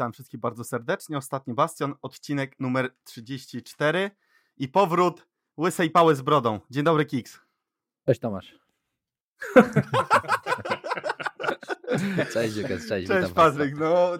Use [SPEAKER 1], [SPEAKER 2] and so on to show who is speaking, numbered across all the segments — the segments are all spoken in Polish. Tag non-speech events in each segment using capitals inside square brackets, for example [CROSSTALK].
[SPEAKER 1] witam wszystkich bardzo serdecznie. Ostatni Bastion, odcinek numer 34 i powrót łysej pały z brodą. Dzień dobry, Kiks.
[SPEAKER 2] Cześć Tomasz. [LAUGHS] cześć Dziukas, cześć.
[SPEAKER 1] Cześć Patryk, no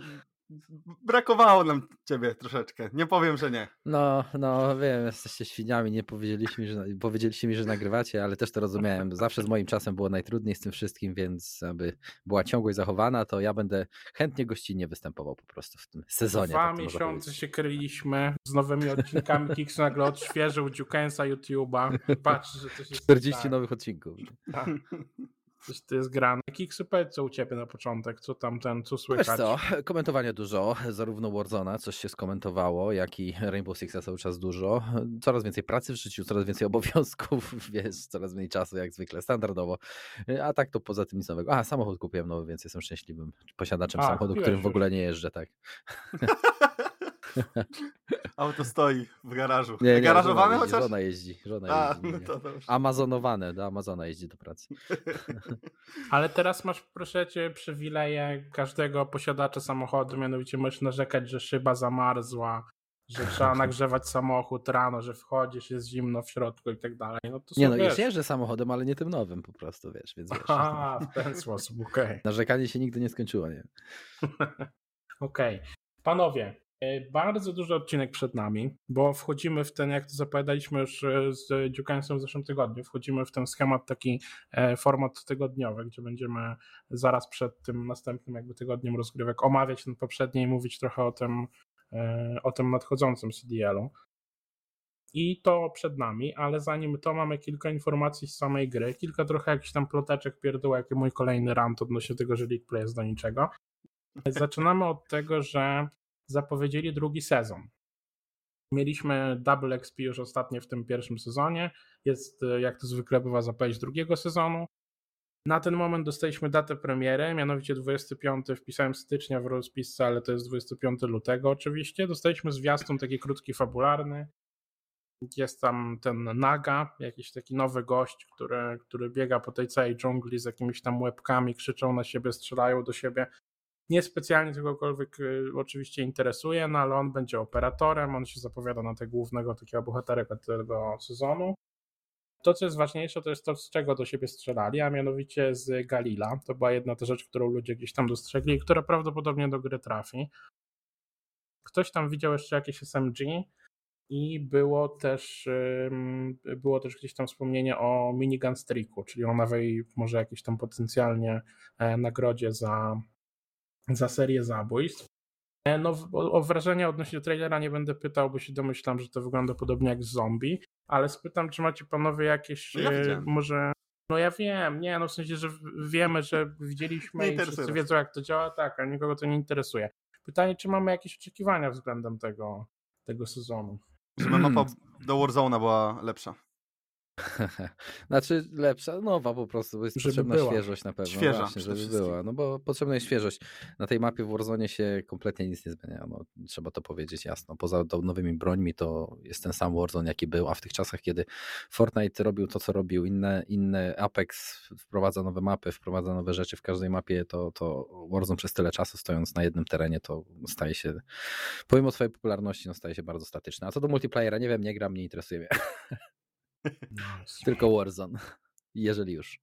[SPEAKER 1] brakowało nam ciebie troszeczkę. Nie powiem, że nie.
[SPEAKER 2] No, no wiem, jesteście świniami, nie powiedzieliście mi, że, powiedzieliście mi, że nagrywacie, ale też to rozumiałem. Zawsze z moim czasem było najtrudniej z tym wszystkim, więc aby była ciągłość zachowana, to ja będę chętnie gościnnie występował po prostu w tym sezonie.
[SPEAKER 3] Dwa tak miesiące się kryliśmy z nowymi odcinkami. Kicks nagle odświeżył Dziukensa YouTube'a. Patrz, że to się
[SPEAKER 2] 40 tak. nowych odcinków.
[SPEAKER 3] Tak. [LAUGHS] To jest grane. Kiksu, powiedz co u ciebie na początek, co tam ten, co słychać?
[SPEAKER 2] Wiesz co, komentowania dużo, zarówno Warzona, coś się skomentowało, jak i Rainbow Sixa cały czas dużo. Coraz więcej pracy w życiu, coraz więcej obowiązków, [LAUGHS] wiesz, coraz mniej czasu jak zwykle, standardowo. A tak to poza tym nic nowego. A, samochód kupiłem nowy, więc jestem szczęśliwym posiadaczem A, samochodu, którym w ogóle nie jeżdżę, tak. [LAUGHS] [LAUGHS]
[SPEAKER 1] Auto stoi w garażu.
[SPEAKER 2] Nie, nie,
[SPEAKER 1] Garażowane
[SPEAKER 2] żona
[SPEAKER 1] chociaż?
[SPEAKER 2] Żona jeździ. Żona A, jeździ no Amazonowane, do Amazona jeździ do pracy. [LAUGHS]
[SPEAKER 3] Ale teraz masz, proszę cię, przywileje każdego posiadacza samochodu, mianowicie możesz narzekać, że szyba zamarzła, że [LAUGHS] trzeba nagrzewać samochód rano, że wchodzisz, jest zimno w środku i tak dalej. No to
[SPEAKER 2] nie no, wiesz. jeżdżę samochodem, ale nie tym nowym po prostu, wiesz, więc wiesz.
[SPEAKER 3] A, w ten sposób, okej. Okay.
[SPEAKER 2] Narzekanie się nigdy nie skończyło, nie?
[SPEAKER 3] okej. Okay. Panowie, bardzo duży odcinek przed nami, bo wchodzimy w ten, jak to zapowiadaliśmy już e, z Dziukańcem w zeszłym tygodniu, wchodzimy w ten schemat, taki e, format tygodniowy, gdzie będziemy zaraz przed tym następnym jakby tygodniem rozgrywek omawiać ten poprzedni i mówić trochę o tym, o tym nadchodzącym CDL-u. I to przed nami, ale zanim to mamy kilka informacji z samej gry, kilka trochę jakichś tam ploteczek, pierdółek i mój kolejny rant odnośnie tego, że League Play jest do niczego. Zaczynamy od tego, że zapowiedzieli drugi sezon. Mieliśmy Double XP już ostatnio w tym pierwszym sezonie. Jest, e, jak to zwykle bywa, zapowiedź drugiego sezonu. Na ten moment dostaliśmy datę premiery, mianowicie 25, wpisałem stycznia w rozpisce, ale to jest 25 lutego oczywiście. Dostaliśmy zwiastun taki krótki, fabularny. Jest tam ten Naga, jakiś taki nowy gość, który, który biega po tej całej dżungli z jakimiś tam łebkami, krzyczą na siebie, strzelają do siebie niespecjalnie kogokolwiek y, oczywiście interesuje, no ale on będzie operatorem, on się zapowiada na tego głównego takiego bohaterka tego sezonu. To, co jest ważniejsze, to jest to, z czego do siebie strzelali, a mianowicie z Galila. To była jedna ta rzecz, którą ludzie gdzieś tam dostrzegli i która prawdopodobnie do gry trafi. Ktoś tam widział jeszcze jakieś SMG i było też, było też gdzieś tam wspomnienie o minigun streaku, czyli o nowej może jakiejś tam potencjalnie e, nagrodzie za za serię zabójstw. E, no, o, o wrażenia odnośnie trailera nie będę pytał, bo się domyślam, że to wygląda podobnie jak z zombie, ale spytam, czy macie panowie jakieś
[SPEAKER 1] no ja
[SPEAKER 3] e, może. No ja wiem, nie, no w sensie, że wiemy, że widzieliśmy i wszyscy wiedzą, jak to działa, tak, a nikogo to nie interesuje. Pytanie, czy mamy jakieś oczekiwania względem tego, tego sezonu?
[SPEAKER 1] Żeby mapa do Warzona była lepsza. [LAUGHS]
[SPEAKER 2] znaczy lepsza, nowa po prostu, bo jest żeby potrzebna była. świeżość na pewno.
[SPEAKER 1] Świeża.
[SPEAKER 2] Właśnie, żeby była. No bo potrzebna jest świeżość. Na tej mapie w Warzone się kompletnie nic nie zmienia. No, trzeba to powiedzieć jasno. Poza nowymi brońmi to jest ten sam Warzone jaki był, a w tych czasach, kiedy Fortnite robił to, co robił, inne, inne Apex wprowadza nowe mapy, wprowadza nowe rzeczy w każdej mapie, to, to Warzone przez tyle czasu stojąc na jednym terenie, to staje się, pomimo swojej popularności, no staje się bardzo statyczny. A co do multiplayera, nie wiem, nie gram, nie interesuje mnie. [LAUGHS] No, [LAUGHS] Tylko Warzone, [LAUGHS] jeżeli już.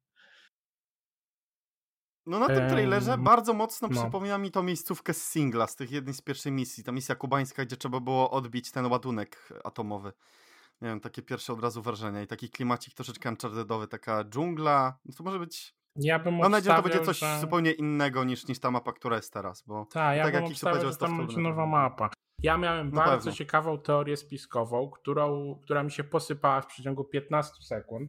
[SPEAKER 1] No na tym trailerze um, bardzo mocno no. przypomina mi to miejscówkę z singla, z tych jednej z pierwszej misji, ta misja kubańska, gdzie trzeba było odbić ten ładunek atomowy. Nie wiem, takie pierwsze od razu wrażenia i taki klimacik troszeczkę unchartedowy, taka dżungla, no to może być...
[SPEAKER 3] Ja bym
[SPEAKER 1] Mam nadzieję, że to będzie coś
[SPEAKER 3] że...
[SPEAKER 1] zupełnie innego niż, niż ta mapa, która jest teraz, bo
[SPEAKER 3] Ta, ja tak bym jak obstawiał, że tam będzie nowa mapa. Ja miałem no bardzo ciekawą teorię spiskową, którą, która mi się posypała w przeciągu 15 sekund.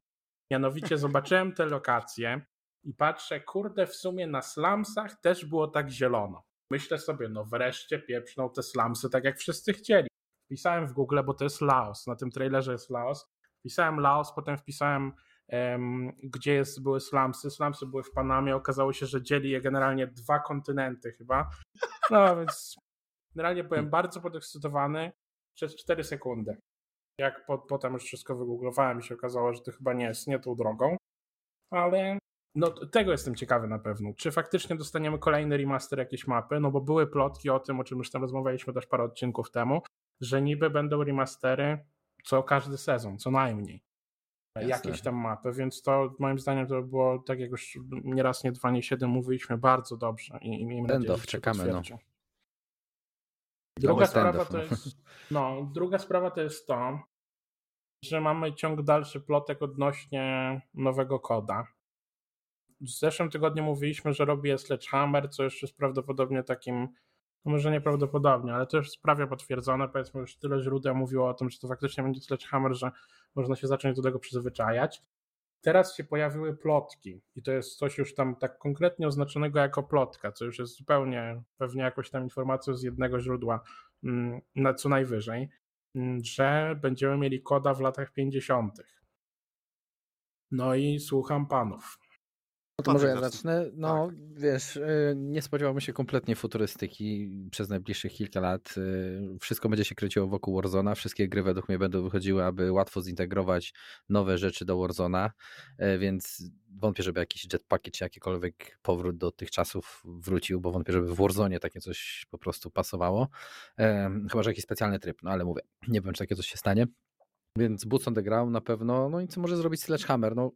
[SPEAKER 3] Mianowicie [LAUGHS] zobaczyłem te lokacje i patrzę, kurde, w sumie na slumsach też było tak zielono. Myślę sobie, no wreszcie pieprzną te slumsy tak jak wszyscy chcieli. Wpisałem w Google, bo to jest Laos, na tym trailerze jest Laos. Wpisałem Laos, potem wpisałem um, gdzie jest, były slumsy. Slumsy były w Panamie, okazało się, że dzieli je generalnie dwa kontynenty chyba. No więc Generalnie byłem hmm. bardzo podekscytowany przez 4 sekundy. Jak po, potem już wszystko wygooglowałem i się okazało, że to chyba nie jest nie tą drogą. Ale no tego jestem ciekawy na pewno. Czy faktycznie dostaniemy kolejny remaster jakiejś mapy? No bo były plotki o tym, o czym już tam rozmawialiśmy też parę odcinków temu, że niby będą remastery co każdy sezon, co najmniej. Jasne. Jakieś tam mapy, więc to moim zdaniem to było, tak jak już nie raz, nie dwa, nie siedem mówiliśmy, bardzo dobrze i, i miejmy nadzieję, że czekamy, no. Druga sprawa to jest, no, druga sprawa to jest to, że mamy ciąg dalszy plotek odnośnie nowego koda. W zeszłym tygodniu mówiliśmy, że robi Sledgehammer, co już jest prawdopodobnie takim, no może nieprawdopodobnie, ale to już jest prawie potwierdzone. Powiedzmy, już tyle źródeł mówiło o tym, że to faktycznie będzie Sledgehammer, że można się zacząć do tego przyzwyczajać. Teraz się pojawiły plotki i to jest coś już tam tak konkretnie oznaczonego jako plotka, co już jest zupełnie pewnie jakąś tam informacją z jednego źródła mm, na co najwyżej, mm, że będziemy mieli koda w latach 50. No i słucham panów.
[SPEAKER 2] No to może ja zacznę. No, tak. wiesz, y, nie spodziewałbym się kompletnie futurystyki przez najbliższych kilka lat. Y, wszystko będzie się kręciło wokół Warzona. Wszystkie gry według mnie będą wychodziły, aby łatwo zintegrować nowe rzeczy do Warzona, y, więc wątpię, żeby jakiś jetpacki czy jakikolwiek powrót do tych czasów wrócił, bo wątpię, żeby w Warzone takie coś po prostu pasowało. Chyba, że jakiś specjalny tryb, no ale mówię, nie wiem, czy takie coś się stanie. Więc Boots on the Ground na pewno, no i co może zrobić Sledgehammer? No,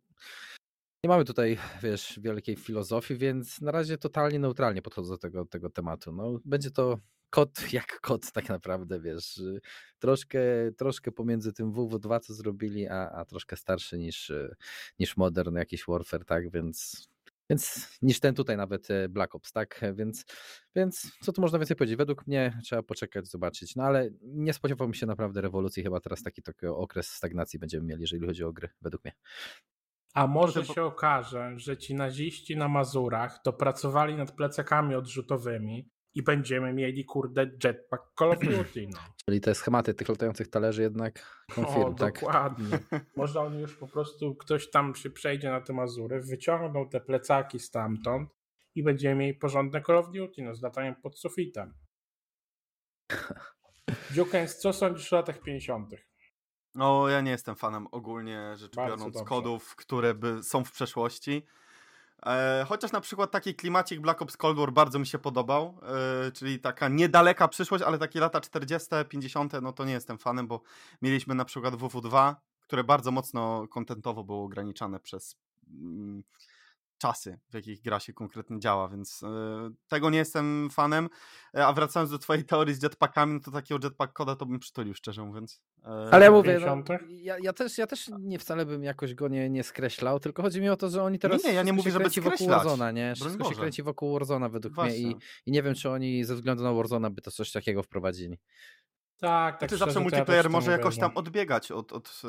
[SPEAKER 2] nie mamy tutaj, wiesz, wielkiej filozofii, więc na razie totalnie neutralnie podchodzę do tego, tego tematu. No, będzie to kod [LAUGHS] jak kod tak naprawdę, wiesz, troszkę, troszkę pomiędzy tym WW2, co zrobili, a, a troszkę starszy niż, niż Modern jakiś Warfare, tak, więc, więc niż ten tutaj nawet e, Black Ops, tak, więc, więc co tu można więcej powiedzieć? Według mnie trzeba poczekać, zobaczyć, no ale nie spodziewałbym się naprawdę rewolucji, chyba teraz taki, taki okres stagnacji będziemy mieli, jeżeli chodzi o gry, według mnie.
[SPEAKER 3] A może się okaże, że ci naziści na Mazurach to pracowali nad plecakami odrzutowymi i będziemy mieli, kurde, jetpack Call of [CLEARS THROAT] Duty. No.
[SPEAKER 2] Czyli te schematy tych latających talerzy jednak konfirm, o,
[SPEAKER 3] tak? dokładnie. [LAUGHS] Może oni już po prostu, ktoś tam się przejdzie na te Mazury, wyciągną te plecaki stamtąd i będziemy mieli porządne Call of Duty, no, z lataniem pod sufitem. [LAUGHS] Dziukens, co sądzisz o latach 50.?
[SPEAKER 1] No, ja nie jestem fanem ogólnie rzecz Bardzo biorąc dobrze. kodów, które by są w przeszłości. E, chociaż na przykład taki klimacik Black Ops Cold War bardzo mi się podobał, e, czyli taka niedaleka przyszłość, ale takie lata 40., 50., no to nie jestem fanem, bo mieliśmy na przykład WW2, które bardzo mocno kontentowo było ograniczane przez mm, czasy, w jakich gra się konkretnie działa, więc e, tego nie jestem fanem. E, a wracając do twojej teorii z jetpackami, no to takiego jetpack koda to bym przytulił, szczerze mówiąc.
[SPEAKER 2] E, Ale ja mówię, no, ja, ja, też, ja też nie wcale bym jakoś go nie, nie skreślał, tylko chodzi mi o to, że oni teraz
[SPEAKER 1] nie, nie ja nie mówię, żeby
[SPEAKER 2] wokół Warzona, nie? Wszystko się kręci wokół Warzona według Właśnie. mnie i, i nie wiem, czy oni ze względu na Warzona by to coś takiego wprowadzili.
[SPEAKER 3] Tak, tak.
[SPEAKER 1] Czy zawsze multiplayer ja może jakoś tam odbiegać od, od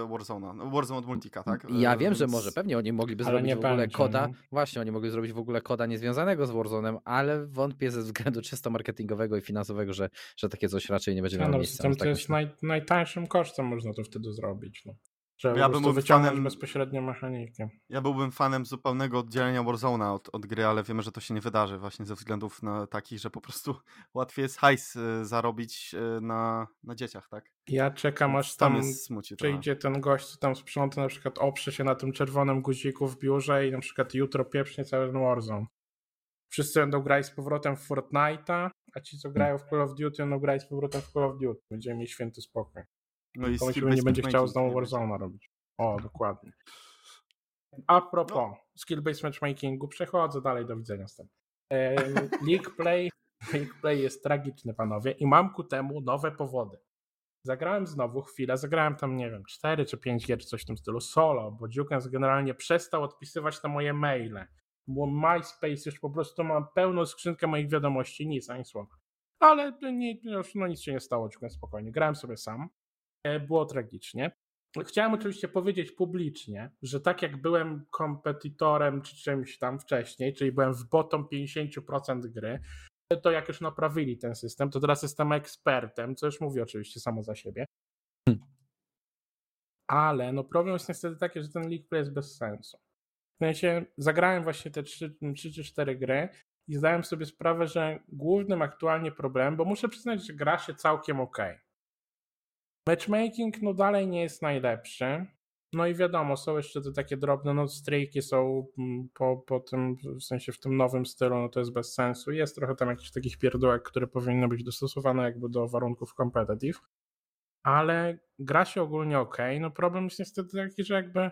[SPEAKER 1] yy, Warzona. No, Warzone od multika, tak?
[SPEAKER 2] Ja wiem, że może. Pewnie oni mogliby ale zrobić w ogóle koda. No. Właśnie, oni mogli zrobić w ogóle koda niezwiązanego z Warzone'em, ale wątpię ze względu czysto marketingowego i finansowego, że, że takie coś raczej nie będzie miało no, miejsca.
[SPEAKER 3] To, to jest naj, najtańszym kosztem można to wtedy zrobić. No. Trzeba ja bym fanem, bezpośrednio mechanikę.
[SPEAKER 1] Ja byłbym fanem zupełnego oddzielenia Warzone'a od, od gry, ale wiemy, że to się nie wydarzy właśnie ze względów na takich, że po prostu [LAUGHS] łatwiej jest hajs y, zarobić y, na, na dzieciach, tak?
[SPEAKER 3] Ja czekam aż tam, tam smuci, przyjdzie ten gość, co tam sprząta, na przykład oprze się na tym czerwonym guziku w biurze i na przykład jutro pieprznie cały ten Warzone. Wszyscy będą grać z powrotem w Fortnite'a, a ci, co grają w Call of Duty, będą grać z powrotem w Call of Duty. Będziemy mieć święty spokój. No i nie będzie chciał znowu Warzone'a robić. O, dokładnie. A propos no. skill-based matchmakingu, przechodzę dalej, do widzenia z tym. [LAUGHS] League Play, League Play jest tragiczny, panowie, i mam ku temu nowe powody. Zagrałem znowu chwilę, zagrałem tam, nie wiem, 4 czy 5 gier, czy coś w tym stylu, solo, bo Dukens generalnie przestał odpisywać na moje maile. Bo MySpace już po prostu ma pełną skrzynkę moich wiadomości, nic, ani słowa. Ale nie, już no nic się nie stało, Dukens spokojnie. Grałem sobie sam. E, było tragicznie. Chciałem oczywiście powiedzieć publicznie, że tak jak byłem kompetytorem czy czymś tam wcześniej, czyli byłem w bottom 50% gry, to jak już naprawili ten system, to teraz jestem ekspertem, co już mówi oczywiście samo za siebie. Hmm. Ale no problem jest niestety taki, że ten League Play jest bez sensu. W sensie zagrałem właśnie te 3, 3 czy 4 gry i zdałem sobie sprawę, że głównym aktualnie problemem, bo muszę przyznać, że gra się całkiem ok. Matchmaking no dalej nie jest najlepszy. No i wiadomo, są jeszcze te takie drobne, no strajki są mm, po, po tym, w sensie w tym nowym stylu, no to jest bez sensu. Jest trochę tam jakichś takich pierdółek, które powinny być dostosowane jakby do warunków competitive, ale gra się ogólnie ok. No problem jest niestety taki, że jakby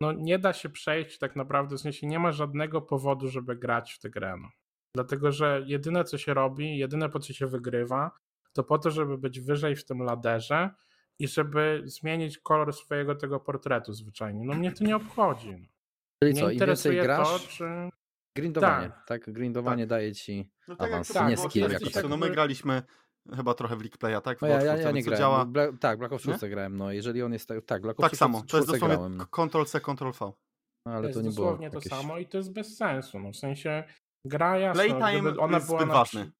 [SPEAKER 3] no nie da się przejść tak naprawdę, w sensie nie ma żadnego powodu, żeby grać w tę grę. No. Dlatego, że jedyne co się robi, jedyne po co się wygrywa, to po to, żeby być wyżej w tym laderze i żeby zmienić kolor swojego tego portretu zwyczajnie. No mnie to nie obchodzi. No.
[SPEAKER 2] Czyli co, im więcej grasz, to, czy... grindowanie, tak? tak? Grindowanie tak. daje ci no tak awans, tak, nie skill jako
[SPEAKER 1] tak. No my graliśmy chyba trochę w League Playa, tak? W
[SPEAKER 2] no ja, ja, ja nie grałem. Działa... Bla, tak, Black Ops 6 grałem, no jeżeli on jest tak, tak Black
[SPEAKER 1] Ops Tak samo, to jest dosłownie grałem, no. Ctrl-C, Ctrl-V.
[SPEAKER 3] No, ale to, to nie było dosłownie jakieś... to samo i to jest bez sensu, no w sensie gra jasno, Playtime ona
[SPEAKER 1] jest była zbyt ważny.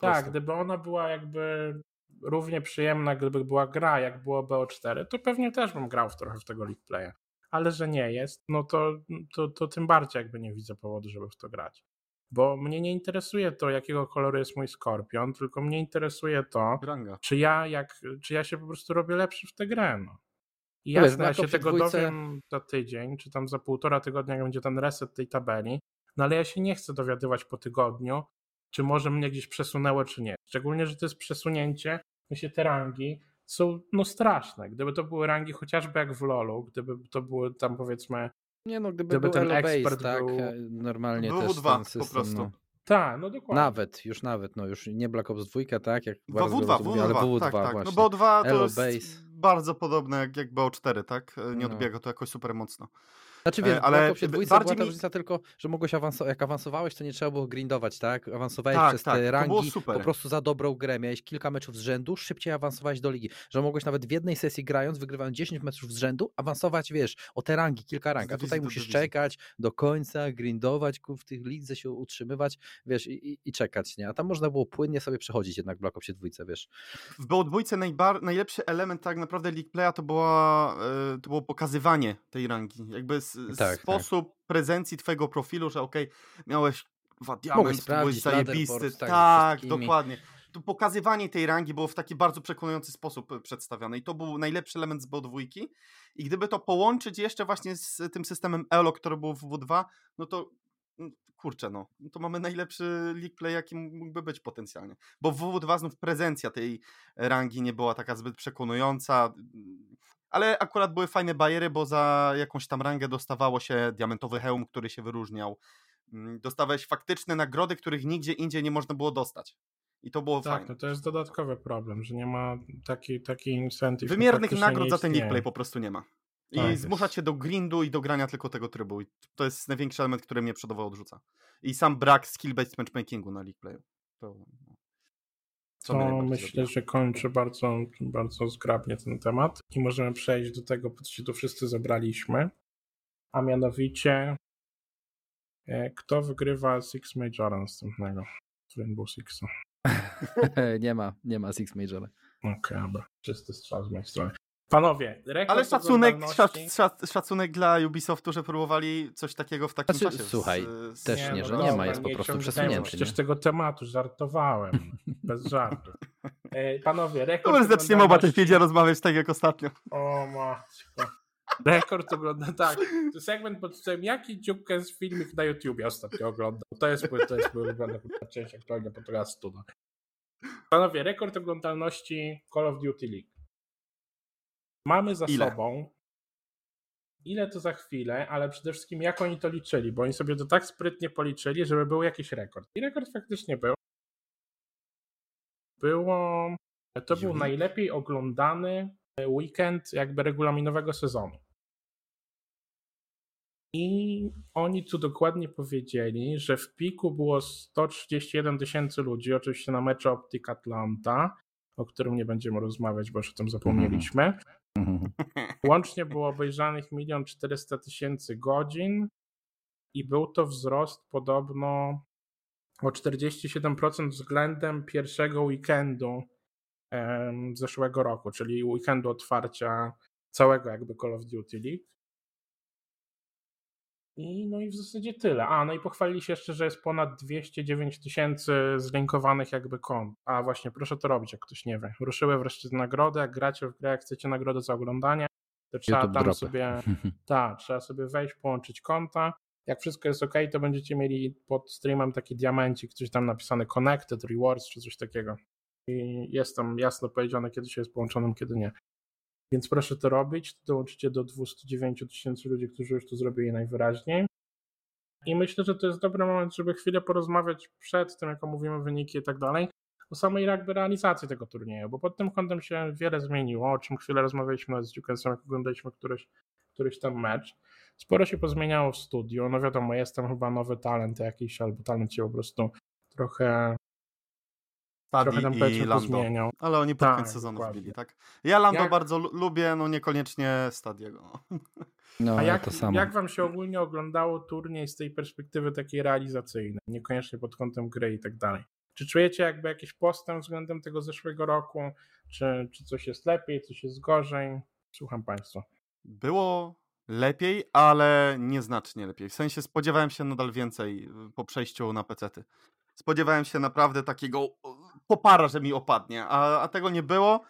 [SPEAKER 3] Tak, gdyby ona była jakby równie przyjemna, gdyby była gra, jak było BO4, to pewnie też bym grał w trochę w tego League Playa. Ale że nie jest, no to, to, to tym bardziej jakby nie widzę powodu, żeby w to grać. Bo mnie nie interesuje to, jakiego koloru jest mój skorpion, tylko mnie interesuje to, czy ja, jak, czy ja się po prostu robię lepszy w tę grę. No. I jasne, ja się tego dwójce... dowiem za tydzień, czy tam za półtora tygodnia, jak będzie ten reset tej tabeli, no ale ja się nie chcę dowiadywać po tygodniu, czy może mnie gdzieś przesunęło, czy nie. Szczególnie, że to jest przesunięcie, się te rangi są no straszne. Gdyby to były rangi chociażby jak w LoLu, gdyby to były tam powiedzmy
[SPEAKER 2] nie no, gdyby, gdyby ten ekspert tak, był... normalnie
[SPEAKER 1] był
[SPEAKER 2] też
[SPEAKER 1] dwa,
[SPEAKER 2] ten system,
[SPEAKER 1] po prostu. No.
[SPEAKER 3] Tak, no dokładnie.
[SPEAKER 2] Nawet, już nawet, no już nie Black Ops 2, tak? Jak
[SPEAKER 1] WW2, WW2, ale WW2 tak, tak. No bo 2 to jest Base. bardzo podobne jak, jak BO4, tak? Nie no. odbiega to jakoś super mocno.
[SPEAKER 2] Znaczy wiesz, ale Opsie dwójce była ta różnica tylko, że mogłeś awansować, jak awansowałeś, to nie trzeba było grindować, tak? Awansowałeś tak, przez tak, te rangi po prostu za dobrą grę, miałeś kilka meczów z rzędu, szybciej awansowałeś do ligi, że mogłeś nawet w jednej sesji grając, wygrywając 10 meczów z rzędu, awansować, wiesz, o te rangi kilka rank, a tutaj musisz czekać do końca, grindować, w tych lidze się utrzymywać, wiesz, i, i, czekać, nie? A tam można było płynnie sobie przechodzić jednak w Black Opsie dwójce, wiesz.
[SPEAKER 1] W BO dwójce najlepszy element tak naprawdę League Playa to, była, yy, to było pokazywanie tej rangi, jakby z, tak, sposób sposób prezencji twojego profilu, że okej, okay, miałeś dwa diament, byłeś zajebisty. Tak, dokładnie. To pokazywanie tej rangi było w taki bardzo przekonujący sposób e, przedstawione i to był najlepszy element z BO2 i gdyby to połączyć jeszcze właśnie z tym systemem ELO, który był w W2, no to kurczę no, to mamy najlepszy league play jaki mógłby być potencjalnie, bo w WW2 znów prezencja tej rangi nie była taka zbyt przekonująca, ale akurat były fajne bariery, bo za jakąś tam rangę dostawało się diamentowy hełm, który się wyróżniał. Mm, dostawałeś faktyczne nagrody, których nigdzie indziej nie można było dostać. I to było
[SPEAKER 3] tak,
[SPEAKER 1] fajne.
[SPEAKER 3] Tak, no to jest dodatkowy problem, że nie ma takiej taki incentive.
[SPEAKER 1] Wymiernych nagród za ten play po prostu nie ma. I tak zmuszać się do grindu i do grania tylko tego trybu. I to jest największy element, który mnie przodowo odrzuca. I sam brak skill-based matchmakingu na League Playu. To, no.
[SPEAKER 3] Co to myślę, że kończy bardzo, bardzo zgrabnie ten temat i możemy przejść do tego, po co się tu wszyscy zebraliśmy, a mianowicie e, kto wygrywa Six Majora następnego z Rainbow Sixa? [LAUGHS]
[SPEAKER 2] nie ma, nie ma Six Majora.
[SPEAKER 3] Okej, okay, dobra. Czysty strzał z mojej strony. Panowie,
[SPEAKER 1] Ale szacunek, szac, szac, szacunek dla Ubisoftu, że próbowali coś takiego w takim znaczy, czasie.
[SPEAKER 2] Słuchaj, z, też nie, nie że no nie ma, jest po prostu przesunięty.
[SPEAKER 3] Przecież tego tematu żartowałem, bez żartu. E, panowie, rekord
[SPEAKER 1] Kurde, zaczniemy o Battlefieldzie rozmawiać tak jak ostatnio.
[SPEAKER 3] O matko. Rekord ogląda, tak. To segment pod tytułem Jaki dziubkę z filmik na YouTubie ostatnio oglądał. To jest, to jest mój ulubiony część aktualnie podcastu. No. Panowie, rekord oglądalności Call of Duty League. Mamy za ile? sobą ile to za chwilę, ale przede wszystkim jak oni to liczyli, bo oni sobie to tak sprytnie policzyli, żeby był jakiś rekord. I rekord faktycznie był. Było, to był najlepiej oglądany weekend jakby regulaminowego sezonu. I oni tu dokładnie powiedzieli, że w piku było 131 tysięcy ludzi, oczywiście na meczu Optic Atlanta, o którym nie będziemy rozmawiać, bo już o tym zapomnieliśmy. Mhm. [LAUGHS] Łącznie było obejrzanych 1 400 tysięcy godzin i był to wzrost podobno o 47% względem pierwszego weekendu zeszłego roku, czyli weekendu otwarcia całego jakby Call of Duty League. I, no i w zasadzie tyle. A, no i pochwalili się jeszcze, że jest ponad 209 tysięcy zlinkowanych jakby kont. A właśnie, proszę to robić, jak ktoś nie wie. Ruszyły wreszcie nagrody, jak gracie w grę, jak chcecie nagrodę za oglądanie, to trzeba YouTube tam dropy. sobie, [LAUGHS] tak, trzeba sobie wejść, połączyć konta. Jak wszystko jest ok, to będziecie mieli pod streamem taki diamencik, coś tam napisane Connected, Rewards czy coś takiego. I jest tam jasno powiedziane, kiedy się jest połączonym, kiedy nie. Więc proszę to robić. Dołączycie do 209 tysięcy ludzi, którzy już to zrobili najwyraźniej. I myślę, że to jest dobry moment, żeby chwilę porozmawiać przed tym, jak omówimy wyniki i tak dalej, o samej jakby realizacji tego turnieju, bo pod tym kątem się wiele zmieniło, o czym chwilę rozmawialiśmy z Dukensem, jak oglądaliśmy któryś, któryś tam mecz. Sporo się pozmieniało w studiu, no wiadomo, jest tam chyba nowy talent jakiś, albo talent się po prostu trochę
[SPEAKER 1] trochę tam i Lando. Ale oni pod tak, koniec sezonu wbili, tak? Ja Lando jak... bardzo lubię, no niekoniecznie Stadiego. [LAUGHS]
[SPEAKER 3] No, A jak, to samo. jak wam się ogólnie oglądało turniej z tej perspektywy takiej realizacyjnej, niekoniecznie pod kątem gry i tak dalej? Czy czujecie jakby jakiś postęp względem tego zeszłego roku? Czy, czy coś jest lepiej, coś jest gorzej? Słucham Państwa.
[SPEAKER 1] Było lepiej, ale nieznacznie lepiej. W sensie spodziewałem się nadal więcej y, po przejściu na pecety. Spodziewałem się naprawdę takiego popara, że mi opadnie, a, a tego nie było.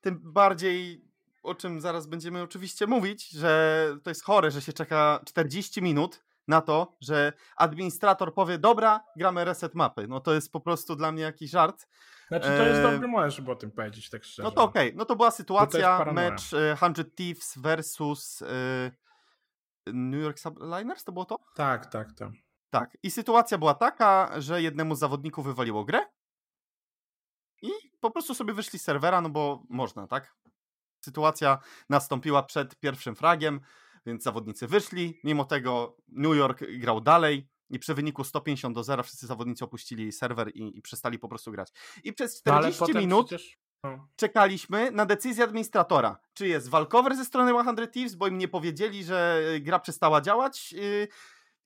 [SPEAKER 1] Tym bardziej, o czym zaraz będziemy oczywiście mówić, że to jest chore, że się czeka 40 minut na to, że administrator powie, dobra, gramy reset mapy. No to jest po prostu dla mnie jakiś żart.
[SPEAKER 3] Znaczy to jest dobry moment, żeby o tym powiedzieć, tak szczerze.
[SPEAKER 1] No to okej, okay. no to była sytuacja, to mecz 100 Thieves versus New York Subliners, to było to?
[SPEAKER 3] Tak, tak, tak.
[SPEAKER 1] Tak, i sytuacja była taka, że jednemu z zawodników wywaliło grę i po prostu sobie wyszli z serwera, no bo można, tak? Sytuacja nastąpiła przed pierwszym fragiem, więc zawodnicy wyszli. Mimo tego New York grał dalej i przy wyniku 150 do 0 wszyscy zawodnicy opuścili serwer i, i przestali po prostu grać. I przez 40 no, minut przecież... no. czekaliśmy na decyzję administratora, czy jest walkover ze strony 100 Thieves, bo im nie powiedzieli, że gra przestała działać. Yy,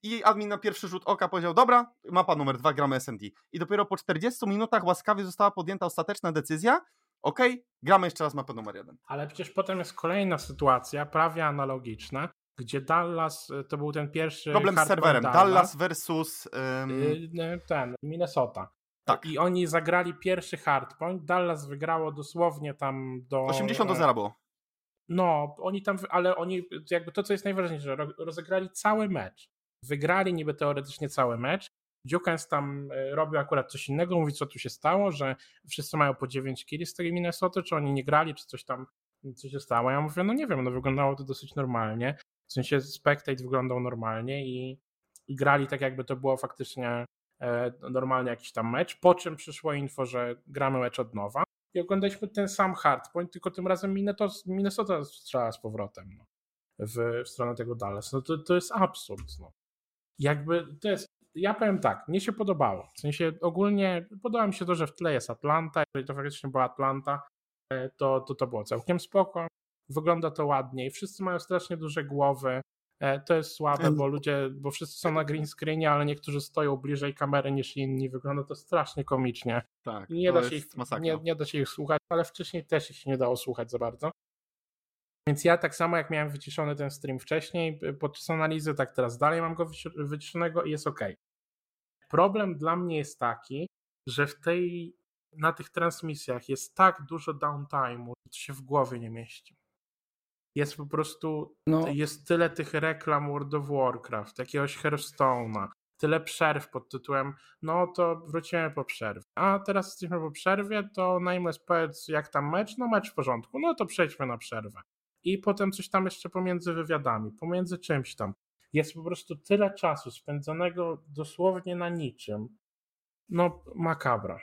[SPEAKER 1] i admin na pierwszy rzut oka powiedział, dobra, mapa numer dwa, gramy SMD. I dopiero po 40 minutach łaskawie została podjęta ostateczna decyzja, ok, gramy jeszcze raz mapę numer jeden.
[SPEAKER 3] Ale przecież potem jest kolejna sytuacja, prawie analogiczna, gdzie Dallas, y, to był ten pierwszy
[SPEAKER 1] Problem z serwerem, Dallas, Dallas versus
[SPEAKER 3] um... ten, Minnesota. Tak. I oni zagrali pierwszy hardpoint, Dallas wygrało dosłownie tam do...
[SPEAKER 1] 80 do 0 było.
[SPEAKER 3] No, oni tam, ale oni, jakby to, co jest najważniejsze, rozegrali cały mecz. Wygrali niby teoretycznie cały mecz. Dukens tam e, robił akurat coś innego, mówi co tu się stało, że wszyscy mają po 9 killi z tej Minnesota, czy oni nie grali, czy coś tam, co się stało. Ja mówię, no nie wiem, no wyglądało to dosyć normalnie. W sensie Spectate wyglądał normalnie i, i grali tak jakby to było faktycznie e, normalnie jakiś tam mecz, po czym przyszło info, że gramy mecz od nowa i oglądaliśmy ten sam hardpoint, tylko tym razem Minnesota strzela z powrotem no, w, w stronę tego Dallas. No to, to jest absurd. No jakby to jest, ja powiem tak, mnie się podobało. W sensie ogólnie podoba mi się to, że w tle jest Atlanta, jeżeli to faktycznie była Atlanta, e, to, to to było całkiem spoko. Wygląda to ładniej. Wszyscy mają strasznie duże głowy. E, to jest słabe, bo ludzie, bo wszyscy są na green screenie, ale niektórzy stoją bliżej kamery niż inni. Wygląda to strasznie komicznie.
[SPEAKER 1] Tak,
[SPEAKER 3] nie, da się ich, nie, nie da się ich słuchać, ale wcześniej też ich nie dało słuchać za bardzo. Więc ja tak samo jak miałem wyciszony ten stream wcześniej podczas analizy, tak teraz dalej mam go wyciszonego i jest ok. Problem dla mnie jest taki, że w tej, na tych transmisjach jest tak dużo downtime'u, że to się w głowie nie mieści. Jest po prostu, no. jest tyle tych reklam World of Warcraft, jakiegoś Hearthstone'a, tyle przerw pod tytułem, no to wrócimy po przerwie. A teraz jesteśmy po przerwie, to Nameless powiedz jak tam mecz, no mecz w porządku, no to przejdźmy na przerwę i potem coś tam jeszcze pomiędzy wywiadami, pomiędzy czymś tam. Jest po prostu tyle czasu spędzonego dosłownie na niczym. No, makabra.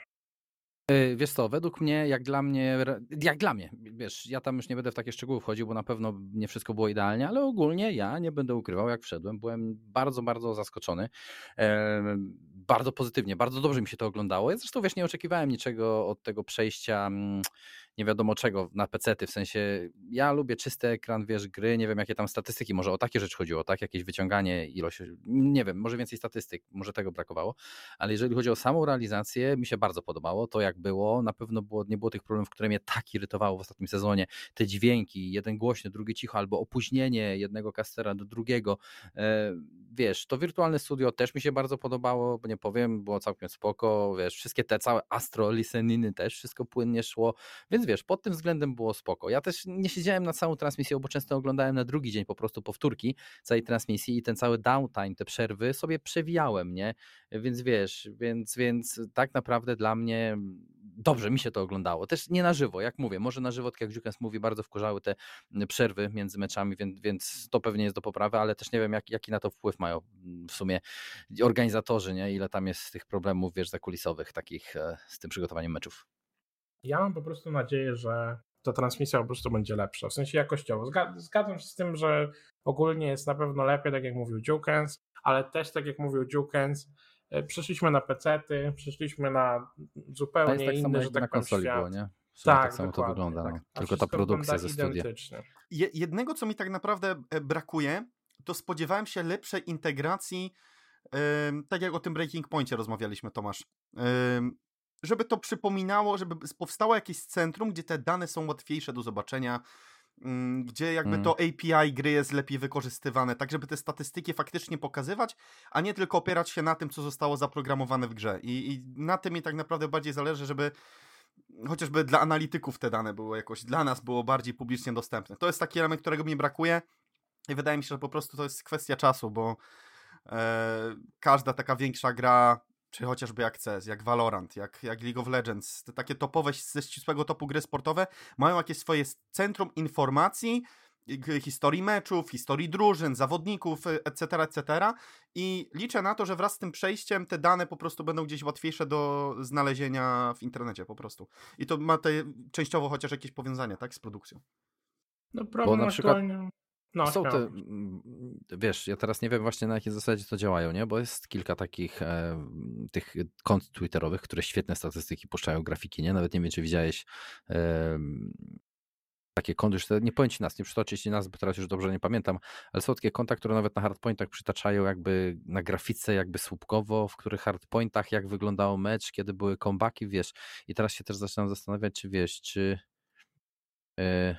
[SPEAKER 2] E, wiesz co, według mnie, jak dla mnie, jak dla mnie, wiesz, ja tam już nie będę w takie szczegóły wchodził, bo na pewno nie wszystko było idealnie, ale ogólnie ja nie będę ukrywał, jak wszedłem, byłem bardzo, bardzo zaskoczony. Bardzo pozytywnie, bardzo dobrze mi się to oglądało. Ja zresztą, wiesz, nie oczekiwałem niczego od tego przejścia. Nie wiadomo czego na pecety, w sensie ja lubię czysty ekran, wiesz, gry, nie wiem jakie tam statystyki, może o takie rzeczy chodziło, tak, jakieś wyciąganie ilość, nie wiem, może więcej statystyk, może tego brakowało, ale jeżeli chodzi o samą realizację, mi się bardzo podobało, to jak było, na pewno było, nie było tych problemów, które mnie tak irytowało w ostatnim sezonie, te dźwięki, jeden głośny, drugi cicho, albo opóźnienie jednego kastera do drugiego, e, wiesz, to wirtualne studio też mi się bardzo podobało, bo nie powiem, było całkiem spoko, wiesz, wszystkie te całe astro listeniny też, wszystko płynnie szło, więc wiesz, pod tym względem było spoko. Ja też nie siedziałem na całą transmisję, bo często oglądałem na drugi dzień po prostu powtórki całej transmisji i ten cały downtime, te przerwy sobie przewijałem, nie? Więc wiesz, więc, więc tak naprawdę dla mnie dobrze mi się to oglądało. Też nie na żywo, jak mówię, może na żywo, tak jak Dziukens mówi, bardzo wkurzały te przerwy między meczami, więc, więc to pewnie jest do poprawy, ale też nie wiem, jak, jaki na to wpływ mają w sumie organizatorzy, nie? ile tam jest tych problemów, wiesz, zakulisowych takich e, z tym przygotowaniem meczów.
[SPEAKER 3] Ja mam po prostu nadzieję, że ta transmisja po prostu będzie lepsza, w sensie jakościowo. Zgadzam się z tym, że ogólnie jest na pewno lepiej, tak jak mówił Jukens, ale też tak jak mówił Jukens, e, przeszliśmy na PC-ty, przeszliśmy na zupełnie
[SPEAKER 2] tak
[SPEAKER 3] inny,
[SPEAKER 2] że tak na konsoli świat. było, nie?
[SPEAKER 3] Tak,
[SPEAKER 2] tak samo to wygląda, tak. no. tylko ta produkcja ze studia.
[SPEAKER 1] Jednego, co mi tak naprawdę e, brakuje, to spodziewałem się lepszej integracji, yy, tak jak o tym Breaking Pointie rozmawialiśmy, Tomasz. Yy, żeby to przypominało, żeby powstało jakieś centrum, gdzie te dane są łatwiejsze do zobaczenia, mm, gdzie jakby mm. to API gry jest lepiej wykorzystywane, tak żeby te statystyki faktycznie pokazywać, a nie tylko opierać się na tym, co zostało zaprogramowane w grze. I, i na tym mi tak naprawdę bardziej zależy, żeby chociażby dla analityków te dane były jakoś, dla nas było bardziej publicznie dostępne. To jest taki element, którego mi brakuje i wydaje mi się, że po prostu to jest kwestia czasu, bo e, każda taka większa gra czy chociażby jak CS, jak Valorant, jak, jak League of Legends, te takie topowe, ze ścisłego topu gry sportowe, mają jakieś swoje centrum informacji, historii meczów, historii drużyn, zawodników, etc., etc. I liczę na to, że wraz z tym przejściem te dane po prostu będą gdzieś łatwiejsze do znalezienia w internecie po prostu. I to ma te częściowo chociaż jakieś powiązania, tak, z produkcją.
[SPEAKER 3] No problem Bo na przykład...
[SPEAKER 2] No, są te, wiesz, ja teraz nie wiem właśnie na jakiej zasadzie to działają, nie? Bo jest kilka takich e, tych kont twitterowych, które świetne statystyki puszczają grafiki, nie? Nawet nie wiem, czy widziałeś e, takie konty, już nie powiem ci nas, nie przytoczyć ci nas, bo teraz już dobrze nie pamiętam, ale są takie konta, które nawet na hardpointach przytaczają jakby na grafice jakby słupkowo, w których hardpointach jak wyglądał mecz, kiedy były comebacki, wiesz. I teraz się też zaczynam zastanawiać, czy wiesz, czy... Yy,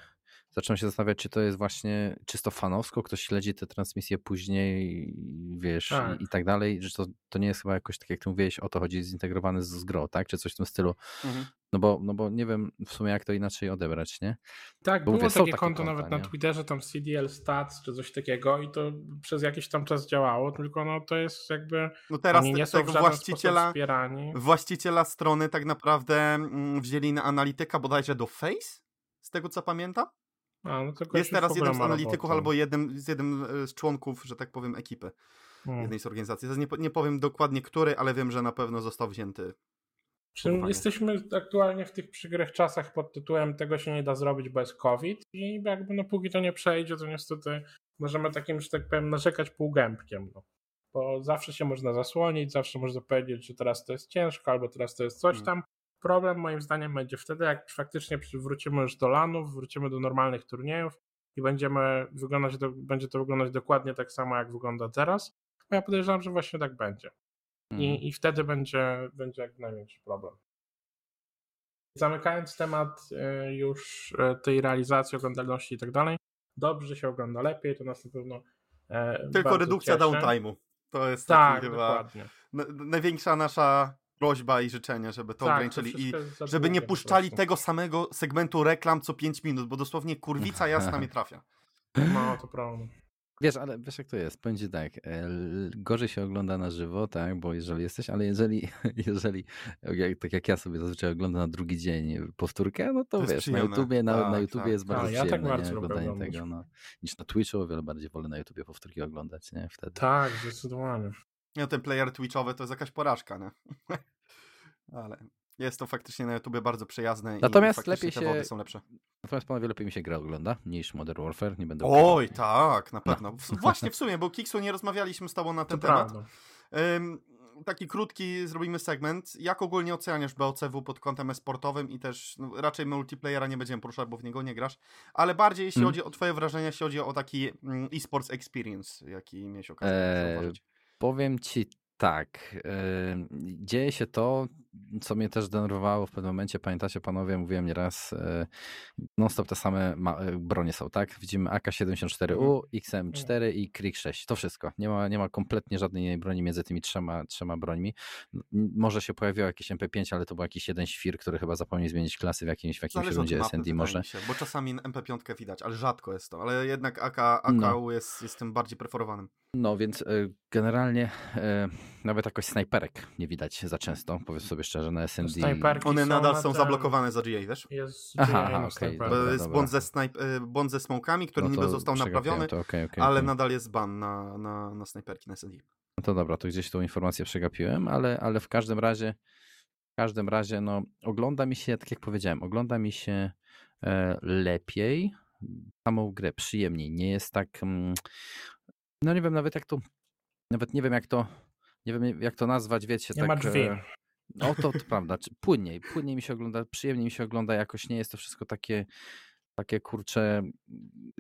[SPEAKER 2] zacząłem się zastanawiać, czy to jest właśnie czysto fanowsko, ktoś śledzi te transmisje później, wiesz, tak. I, i, tak dalej, że to, to nie jest chyba jakoś, tak jak ty mówiłeś, o to chodzi, zintegrowany z, z grą, tak? Czy coś w tym stylu. Mhm. No, bo, no bo nie wiem w sumie, jak to inaczej odebrać, nie?
[SPEAKER 3] Tak, bo było mówię, takie, takie konto konta, nawet nie? na Twitterze, tam CDL Stats, czy coś takiego i to przez jakiś tam czas działało, tylko no to jest jakby...
[SPEAKER 1] No teraz oni nie są tego właściciela, właściciela strony tak naprawdę mm, wzięli na analityka bodajże do Face? Z tego co pamiętam? A, no jest teraz jeden z analityków albo jednym, z jednym e, z członków, że tak powiem, ekipy hmm. jednej z organizacji. Nie, nie powiem dokładnie który, ale wiem, że na pewno został wzięty.
[SPEAKER 3] Jesteśmy aktualnie w tych przygrych czasach pod tytułem tego się nie da zrobić bez COVID i jakby no póki to nie przejdzie, to niestety możemy takim, że tak powiem, narzekać półgębkiem. No. Bo zawsze się można zasłonić, zawsze można powiedzieć, że teraz to jest ciężko, albo teraz to jest coś hmm. tam, Problem moim zdaniem będzie wtedy, jak faktycznie wrócimy już do lanów, wrócimy do normalnych turniejów i będziemy wyglądać, do, będzie to wyglądać dokładnie tak samo, jak wygląda teraz. Bo ja podejrzewam, że właśnie tak będzie. I, mhm. i wtedy będzie, będzie jak największy problem. Zamykając temat y, już y, tej realizacji, oglądalności i tak dalej, dobrze się ogląda lepiej, to nas na pewno.
[SPEAKER 1] E, Tylko redukcja downtime'u. To jest tak, chyba dokładnie. największa nasza prośba i życzenie, żeby to tak, ograniczyli to i żeby nie puszczali tego samego segmentu reklam co 5 minut, bo dosłownie kurwica jasna mi trafia.
[SPEAKER 3] No, to prawda.
[SPEAKER 2] Wiesz, ale wiesz jak to jest, będzie tak, e, gorzej się ogląda na żywo, tak, bo jeżeli jesteś, ale jeżeli, [LAUGHS] jeżeli tak jak ja sobie zazwyczaj oglądam na drugi dzień powtórkę, no to, to wiesz, na YouTubie, na, tak, na YouTubie tak. jest bardzo A, ja tak przyjemne, tak nie, oglądanie tego, no, niż na Twitchu, o wiele bardziej wolę na YouTubie powtórki oglądać, nie, wtedy.
[SPEAKER 3] Tak, zdecydowanie.
[SPEAKER 1] No ten player Twitchowy to jest jakaś porażka, nie? [LAUGHS] Ale jest to faktycznie na YouTube bardzo przyjazne
[SPEAKER 2] natomiast
[SPEAKER 1] i
[SPEAKER 2] lepiej
[SPEAKER 1] te
[SPEAKER 2] się,
[SPEAKER 1] są lepsze.
[SPEAKER 2] Natomiast panowie lepiej mi się gra ogląda niż Modern Warfare. Nie będę
[SPEAKER 1] Oj, ukrywał. tak, na pewno. No. [LAUGHS] Właśnie w sumie, bo Kiksu nie rozmawialiśmy z tobą na ten to temat. Um, taki krótki zrobimy segment. Jak ogólnie oceniasz BOCW pod kątem sportowym i też no, raczej multiplayera nie będziemy poruszać, bo w niego nie grasz, ale bardziej jeśli hmm. chodzi o twoje wrażenia, jeśli chodzi o taki mm, e-sports experience, jaki miałeś okazję eee,
[SPEAKER 2] zauważyć. Powiem ci tak. Dzieje się to, co mnie też denerwowało w pewnym momencie, pamiętacie panowie, mówiłem nieraz, e, non-stop te same e, bronie są, tak? Widzimy AK-74U, XM4 mhm. i Krik 6, to wszystko. Nie ma, nie ma kompletnie żadnej broni między tymi trzema, trzema brońmi. Może się pojawiło jakieś MP5, ale to był jakiś jeden świr, który chyba zapomniał zmienić klasy w jakimś, w jakimś rundzie SND może.
[SPEAKER 1] Się, bo czasami MP5 widać, ale rzadko jest to, ale jednak AK, AK no. jest, jest tym bardziej preferowanym.
[SPEAKER 2] No więc e, generalnie nawet jakoś snajperek nie widać za często, powiem sobie szczerze, na SND.
[SPEAKER 1] Snajperki One nadal są zablokowane za GA, wiesz?
[SPEAKER 3] Jest Aha, aha okej.
[SPEAKER 1] Okay, jest błąd ze, snajp- e, błąd ze smokami, który no niby został naprawiony, to okay, okay, ale nadal jest ban na, na, na snajperki na SND.
[SPEAKER 2] No to dobra, to gdzieś tą informację przegapiłem, ale, ale w każdym razie w każdym razie, no, ogląda mi się, tak jak powiedziałem, ogląda mi się e, lepiej samą grę, przyjemniej. Nie jest tak. Mm, no nie wiem nawet jak to. Nawet nie wiem jak to. Nie wiem jak to nazwać, wiecie.
[SPEAKER 3] Nie tak, ma drzwi.
[SPEAKER 2] No to, to prawda. Płynniej, płynniej mi się ogląda, przyjemniej mi się ogląda, jakoś nie jest to wszystko takie takie kurcze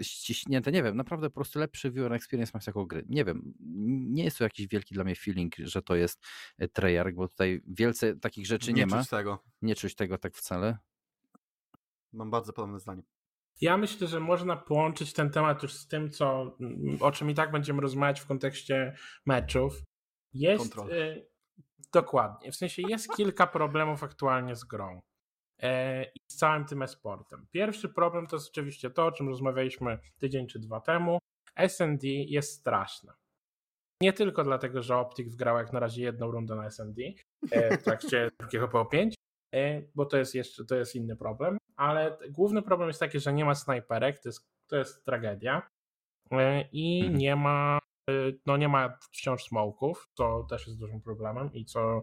[SPEAKER 2] ściśnięte, nie wiem, naprawdę po prostu lepszy viewer experience masz jako gry. Nie wiem, nie jest to jakiś wielki dla mnie feeling, że to jest e, Treyarch, bo tutaj wielce takich rzeczy nie, nie ma.
[SPEAKER 1] Nie czuć tego.
[SPEAKER 2] Nie czuć tego tak wcale.
[SPEAKER 1] Mam bardzo podobne zdanie.
[SPEAKER 3] Ja myślę, że można połączyć ten temat już z tym, co, o czym i tak będziemy rozmawiać w kontekście meczów. Jest. Y, dokładnie. W sensie jest kilka problemów aktualnie z grą e, i z całym tym esportem. Pierwszy problem to jest oczywiście to, o czym rozmawialiśmy tydzień czy dwa temu. SND jest straszne. Nie tylko dlatego, że Optik wgrał jak na razie jedną rundę na SND e, w trakcie [LAUGHS] drugiego PO5, e, bo to jest jeszcze to jest inny problem, ale główny problem jest taki, że nie ma snajperek, to jest, to jest tragedia i mhm. nie ma no nie ma wciąż smoków, co też jest dużym problemem i co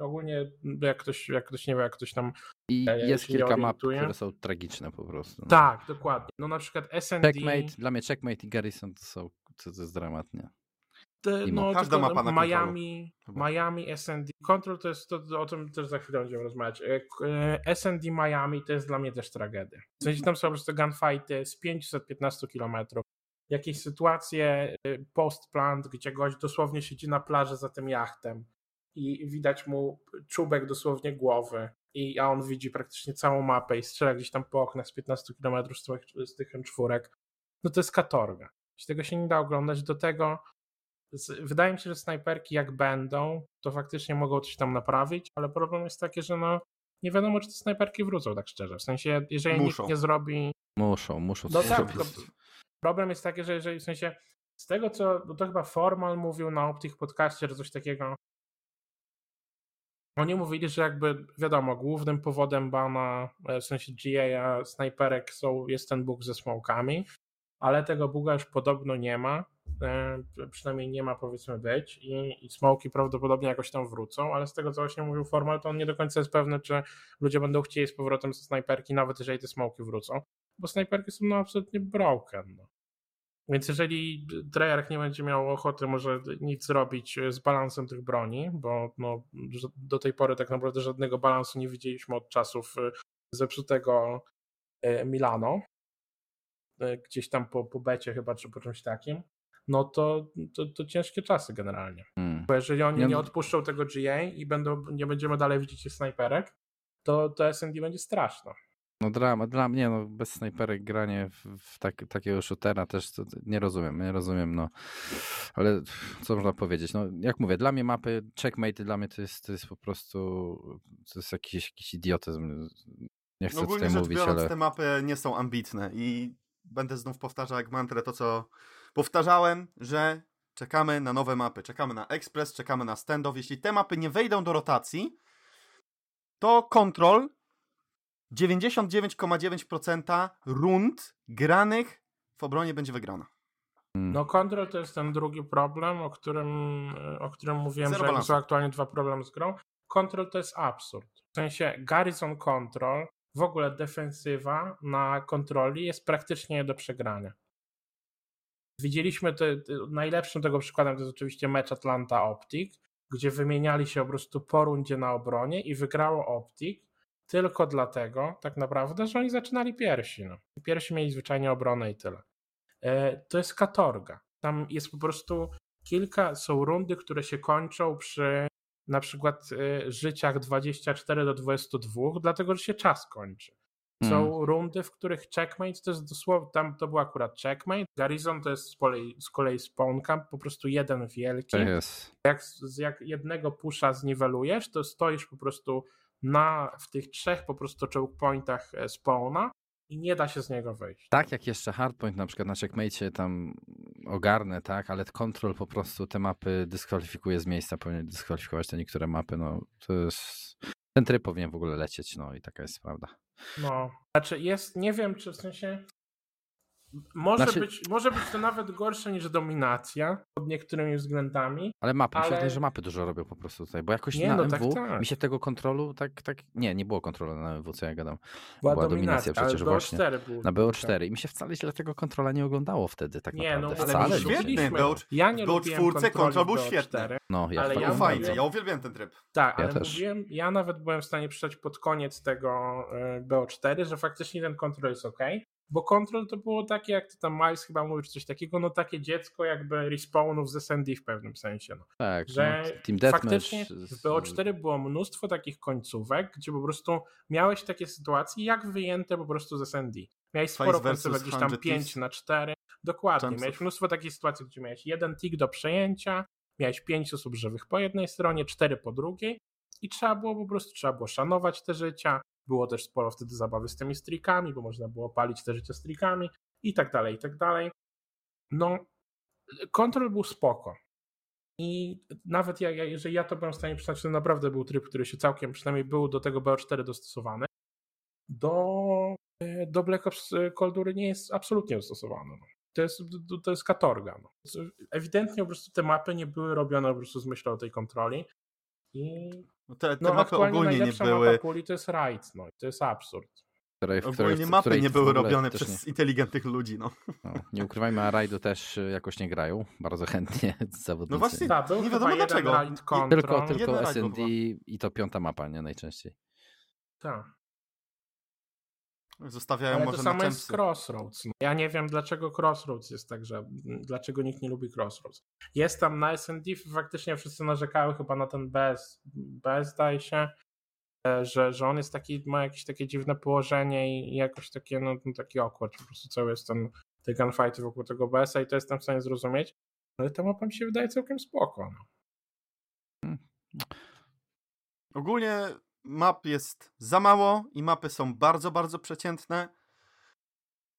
[SPEAKER 3] ogólnie jak ktoś, jak ktoś nie wie, jak ktoś tam
[SPEAKER 2] I jest kilka map, które są tragiczne po prostu. No.
[SPEAKER 3] Tak, dokładnie. No na przykład SND...
[SPEAKER 2] Checkmate, dla mnie Checkmate i Garrison to są, to, to jest dramatnie.
[SPEAKER 3] Te, no, Każda mapa na Miami, Miami, SND, Control to jest, to, o tym też za chwilę będziemy rozmawiać. E, e, SND Miami to jest dla mnie też tragedia. W sensie tam są po prostu gunfighty z 515 km. Jakieś sytuacje e, post-plant, gdzie gość dosłownie siedzi na plaży za tym jachtem i widać mu czubek dosłownie głowy, i, a on widzi praktycznie całą mapę i strzela gdzieś tam po oknach z 15 km z tych, z tych M4. No to jest katorga. Tego się nie da oglądać. Do tego wydaje mi się, że snajperki jak będą, to faktycznie mogą coś tam naprawić, ale problem jest taki, że no nie wiadomo, czy te snajperki wrócą, tak szczerze. W sensie, jeżeli muszą. nikt nie zrobi...
[SPEAKER 2] Muszą, muszą.
[SPEAKER 3] No tak, problem jest taki, że jeżeli w sensie z tego, co to chyba Formal mówił na Optich podcaście, że coś takiego oni mówili, że jakby wiadomo, głównym powodem bana, e, w sensie GA snajperek są, jest ten bug ze smokami, ale tego buga już podobno nie ma. E, przynajmniej nie ma powiedzmy być i, i smoki prawdopodobnie jakoś tam wrócą, ale z tego co właśnie mówił Formal, to on nie do końca jest pewny, czy ludzie będą chcieli z powrotem ze snajperki, nawet jeżeli te smoki wrócą, bo snajperki są no absolutnie broken. No. Więc jeżeli Treyarch nie będzie miał ochoty może nic zrobić z balansem tych broni, bo no, do tej pory tak naprawdę żadnego balansu nie widzieliśmy od czasów y, zepsutego y, Milano, y, gdzieś tam po, po becie chyba, czy po czymś takim, no to, to, to ciężkie czasy generalnie. Hmm. Bo jeżeli oni nie odpuszczą tego GA i będą, nie będziemy dalej widzieć snajperek, to, to SND będzie straszne.
[SPEAKER 2] No drama, dla mnie no, bez snajperek granie w, w tak, takiego shootera też to, nie rozumiem, nie rozumiem, no. Ale co można powiedzieć, no jak mówię, dla mnie mapy, checkmate dla mnie to jest, to jest po prostu, to jest jakiś, jakiś idiotyzm. Nie chcę no, tutaj mówić, biorąc, ale...
[SPEAKER 1] te mapy nie są ambitne i będę znów powtarzał jak mantrę to, co powtarzałem, że czekamy na nowe mapy, czekamy na Express, czekamy na standoff. Jeśli te mapy nie wejdą do rotacji, to Control 99,9% rund granych w obronie będzie wygrana.
[SPEAKER 3] Hmm. No Control to jest ten drugi problem, o którym, o którym mówiłem, Zero że są aktualnie dwa problemy z grą. Control to jest absurd. W sensie Garrison Control, w ogóle defensywa na kontroli jest praktycznie nie do przegrania. Widzieliśmy, te, najlepszym tego przykładem to jest oczywiście mecz Atlanta Optic, gdzie wymieniali się po prostu po rundzie na obronie i wygrało Optic tylko dlatego tak naprawdę, że oni zaczynali pierwsi. No. Pierwsi mieli zwyczajnie obronę i tyle. E, to jest katorga. Tam jest po prostu kilka, są rundy, które się kończą przy na przykład y, życiach 24 do 22, dlatego że się czas kończy. Są hmm. rundy, w których checkmate to jest dosłownie, tam to był akurat checkmate, Garrison to jest z kolei, z kolei spawn camp, po prostu jeden wielki.
[SPEAKER 2] Yes.
[SPEAKER 3] Jak, jak jednego pusza zniwelujesz, to stoisz po prostu na, w tych trzech po prostu choke pointach e, spawna i nie da się z niego wyjść.
[SPEAKER 2] Tak, jak jeszcze hardpoint na przykład na checkmate tam ogarnę, tak, ale kontrol po prostu te mapy dyskwalifikuje z miejsca, powinien dyskwalifikować te niektóre mapy, no to jest, ten tryb powinien w ogóle lecieć, no i taka jest prawda.
[SPEAKER 3] No, znaczy jest, nie wiem czy w sensie może, znaczy... być, może być to nawet gorsze niż dominacja pod niektórymi względami.
[SPEAKER 2] Ale mapy, ale... myślę, że mapy dużo robią po prostu tutaj, bo jakoś nie, na no, MW tak, tak. mi się tego kontrolu tak, tak, nie, nie było kontroli na MW, co ja gadam.
[SPEAKER 3] Była, Była dominacja, przecież właśnie. Był
[SPEAKER 2] na BO4 i mi się wcale źle tego kontrola nie oglądało wtedy tak
[SPEAKER 1] nie,
[SPEAKER 2] naprawdę.
[SPEAKER 1] No, wcale ale świetny, BO, ja nie BO4 kontrol był świetny.
[SPEAKER 2] No, ja
[SPEAKER 1] ale ja fajnie, ja uwielbiam ten tryb.
[SPEAKER 3] Tak, ja ale też. Mówiłem, ja nawet byłem w stanie przeczytać pod koniec tego e, BO4, że faktycznie ten kontrol jest ok, bo Control to było takie, jak ty tam Miles chyba mówisz coś takiego, no takie dziecko jakby respawnów z SND w pewnym sensie. No.
[SPEAKER 2] Tak,
[SPEAKER 3] że no, Team faktycznie w BO4 było mnóstwo takich końcówek, gdzie po prostu miałeś takie sytuacje jak wyjęte po prostu z SND. Miałeś sporo końcówek, gdzieś tam 5 na 4. Dokładnie. Miałeś mnóstwo takich sytuacji, gdzie miałeś jeden tick do przejęcia, miałeś 5 osób żywych po jednej stronie, 4 po drugiej i trzeba było po prostu, trzeba było szanować te życia, było też sporo wtedy zabawy z tymi strikami, bo można było palić te życie strikami i tak dalej, i tak dalej. No, kontrol był spoko. I nawet ja, jeżeli ja to byłem w stanie przyznać, to naprawdę był tryb, który się całkiem, przynajmniej był do tego BO4 dostosowany. Do, do Black Ops Coldury nie jest absolutnie dostosowany. No. To jest, to jest katorga. No. Ewidentnie po prostu te mapy nie były robione po prostu z myślą o tej kontroli. I
[SPEAKER 1] no te, te no, mapy ogólnie nie były. Mapa
[SPEAKER 3] puli to jest rajd, no i to jest absurd.
[SPEAKER 1] Której, ogólnie której, mapy której nie były robione przez nie. inteligentnych ludzi. No.
[SPEAKER 2] no. nie ukrywajmy, a rajdu też y, jakoś nie grają bardzo chętnie [LAUGHS] zawodnicy.
[SPEAKER 1] No właśnie, Ta, był nie wiadomo dlaczego.
[SPEAKER 2] Tylko, tylko SND i to piąta mapa, nie najczęściej.
[SPEAKER 3] Tak.
[SPEAKER 1] Zostawiają Ale może to samo jest
[SPEAKER 3] Crossroads. No, ja nie wiem, dlaczego Crossroads jest tak, że dlaczego nikt nie lubi Crossroads. Jest tam na S&D, faktycznie wszyscy narzekały chyba na ten bez, bez zdaje się, e, że, że on jest taki, ma jakieś takie dziwne położenie i jakoś takie, no, no taki awkward, po prostu cały jest ten, te gunfighty wokół tego BS-a i to jestem w stanie zrozumieć, ale ta mapa mi się wydaje całkiem spoko. No.
[SPEAKER 1] Hmm. Ogólnie map jest za mało i mapy są bardzo, bardzo przeciętne.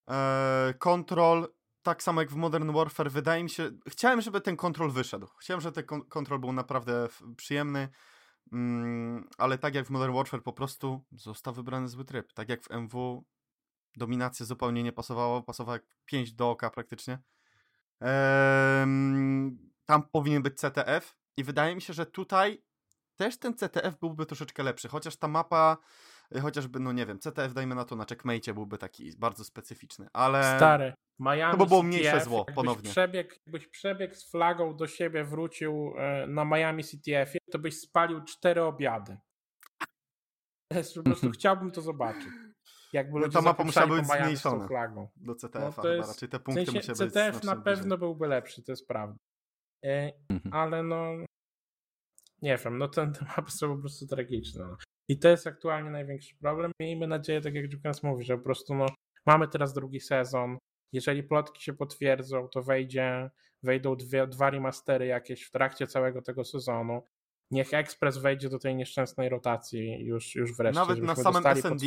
[SPEAKER 1] Eee, kontrol, tak samo jak w Modern Warfare, wydaje mi się. Chciałem, żeby ten kontrol wyszedł. Chciałem, żeby ten kontrol był naprawdę przyjemny. Mm, ale tak jak w Modern Warfare po prostu został wybrany zły tryb. Tak jak w MW dominacja zupełnie nie pasowała, pasowała jak 5 do oka praktycznie. Eee, tam powinien być CTF i wydaje mi się, że tutaj też ten CTF byłby troszeczkę lepszy, chociaż ta mapa, y, chociażby, no nie wiem, CTF dajmy na to na checkmate byłby taki bardzo specyficzny, ale...
[SPEAKER 3] Stary, Miami
[SPEAKER 1] to by było mniejsze CTF, zło, ponownie.
[SPEAKER 3] Przebieg, jakbyś przebieg z flagą do siebie wrócił e, na Miami CTF-ie, to byś spalił cztery obiady. Po prostu [LAUGHS] chciałbym to zobaczyć. Jakby no
[SPEAKER 1] ta mapa musiała być zmniejszona
[SPEAKER 3] flagą.
[SPEAKER 1] do CTF-a no jest, raczej te punkty w sensie,
[SPEAKER 3] CTF być na pewno bliżej. byłby lepszy, to jest prawda. E, mhm. ale no nie wiem, no ten, te mapy są po prostu tragiczne. No. I to jest aktualnie największy problem. Miejmy nadzieję, tak jak Dżukans mówi, że po prostu no, mamy teraz drugi sezon. Jeżeli plotki się potwierdzą, to wejdzie, wejdą dwie, dwa remastery jakieś w trakcie całego tego sezonu. Niech Express wejdzie do tej nieszczęsnej rotacji już, już wreszcie.
[SPEAKER 1] Nawet na samym SND.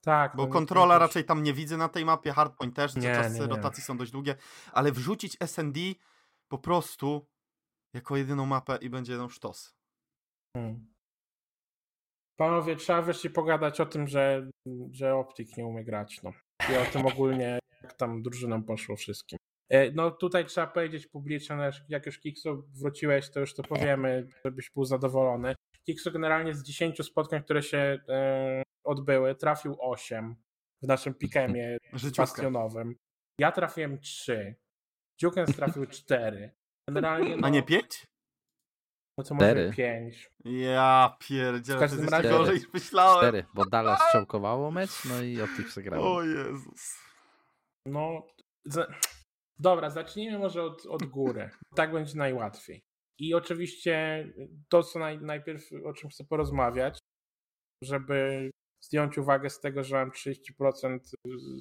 [SPEAKER 1] Tak. Bo no, kontrola raczej tam nie widzę na tej mapie, hardpoint też, nie, czasy nie, nie. rotacji są dość długie, ale wrzucić SND po prostu jako jedyną mapę i będzie jeden sztos. Hmm.
[SPEAKER 3] Panowie, trzeba wreszcie pogadać o tym, że, że Optik nie umie grać. No. I o tym ogólnie, jak tam drużynom poszło wszystkim. E, no tutaj trzeba powiedzieć publicznie, no, jak już Kikso wróciłeś, to już to powiemy, żebyś był zadowolony. Kikso generalnie z 10 spotkań, które się e, odbyły, trafił 8 w naszym pikemie [LAUGHS] bastionowym. Ja trafiłem 3. Dziukens trafił [LAUGHS] 4.
[SPEAKER 1] Generalnie, no, A nie pięć?
[SPEAKER 3] No co może pięć.
[SPEAKER 1] Ja pierdzielę,
[SPEAKER 3] w każdym razie
[SPEAKER 1] gorzej niż myślałem.
[SPEAKER 2] Cztery, bo Dallas strzałkowało mecz, no i Optik przegrał.
[SPEAKER 1] O Jezus.
[SPEAKER 3] No, za... dobra, zacznijmy może od, od góry. Tak będzie najłatwiej. I oczywiście to, co naj, najpierw o czym chcę porozmawiać, żeby zdjąć uwagę z tego, że mam 30%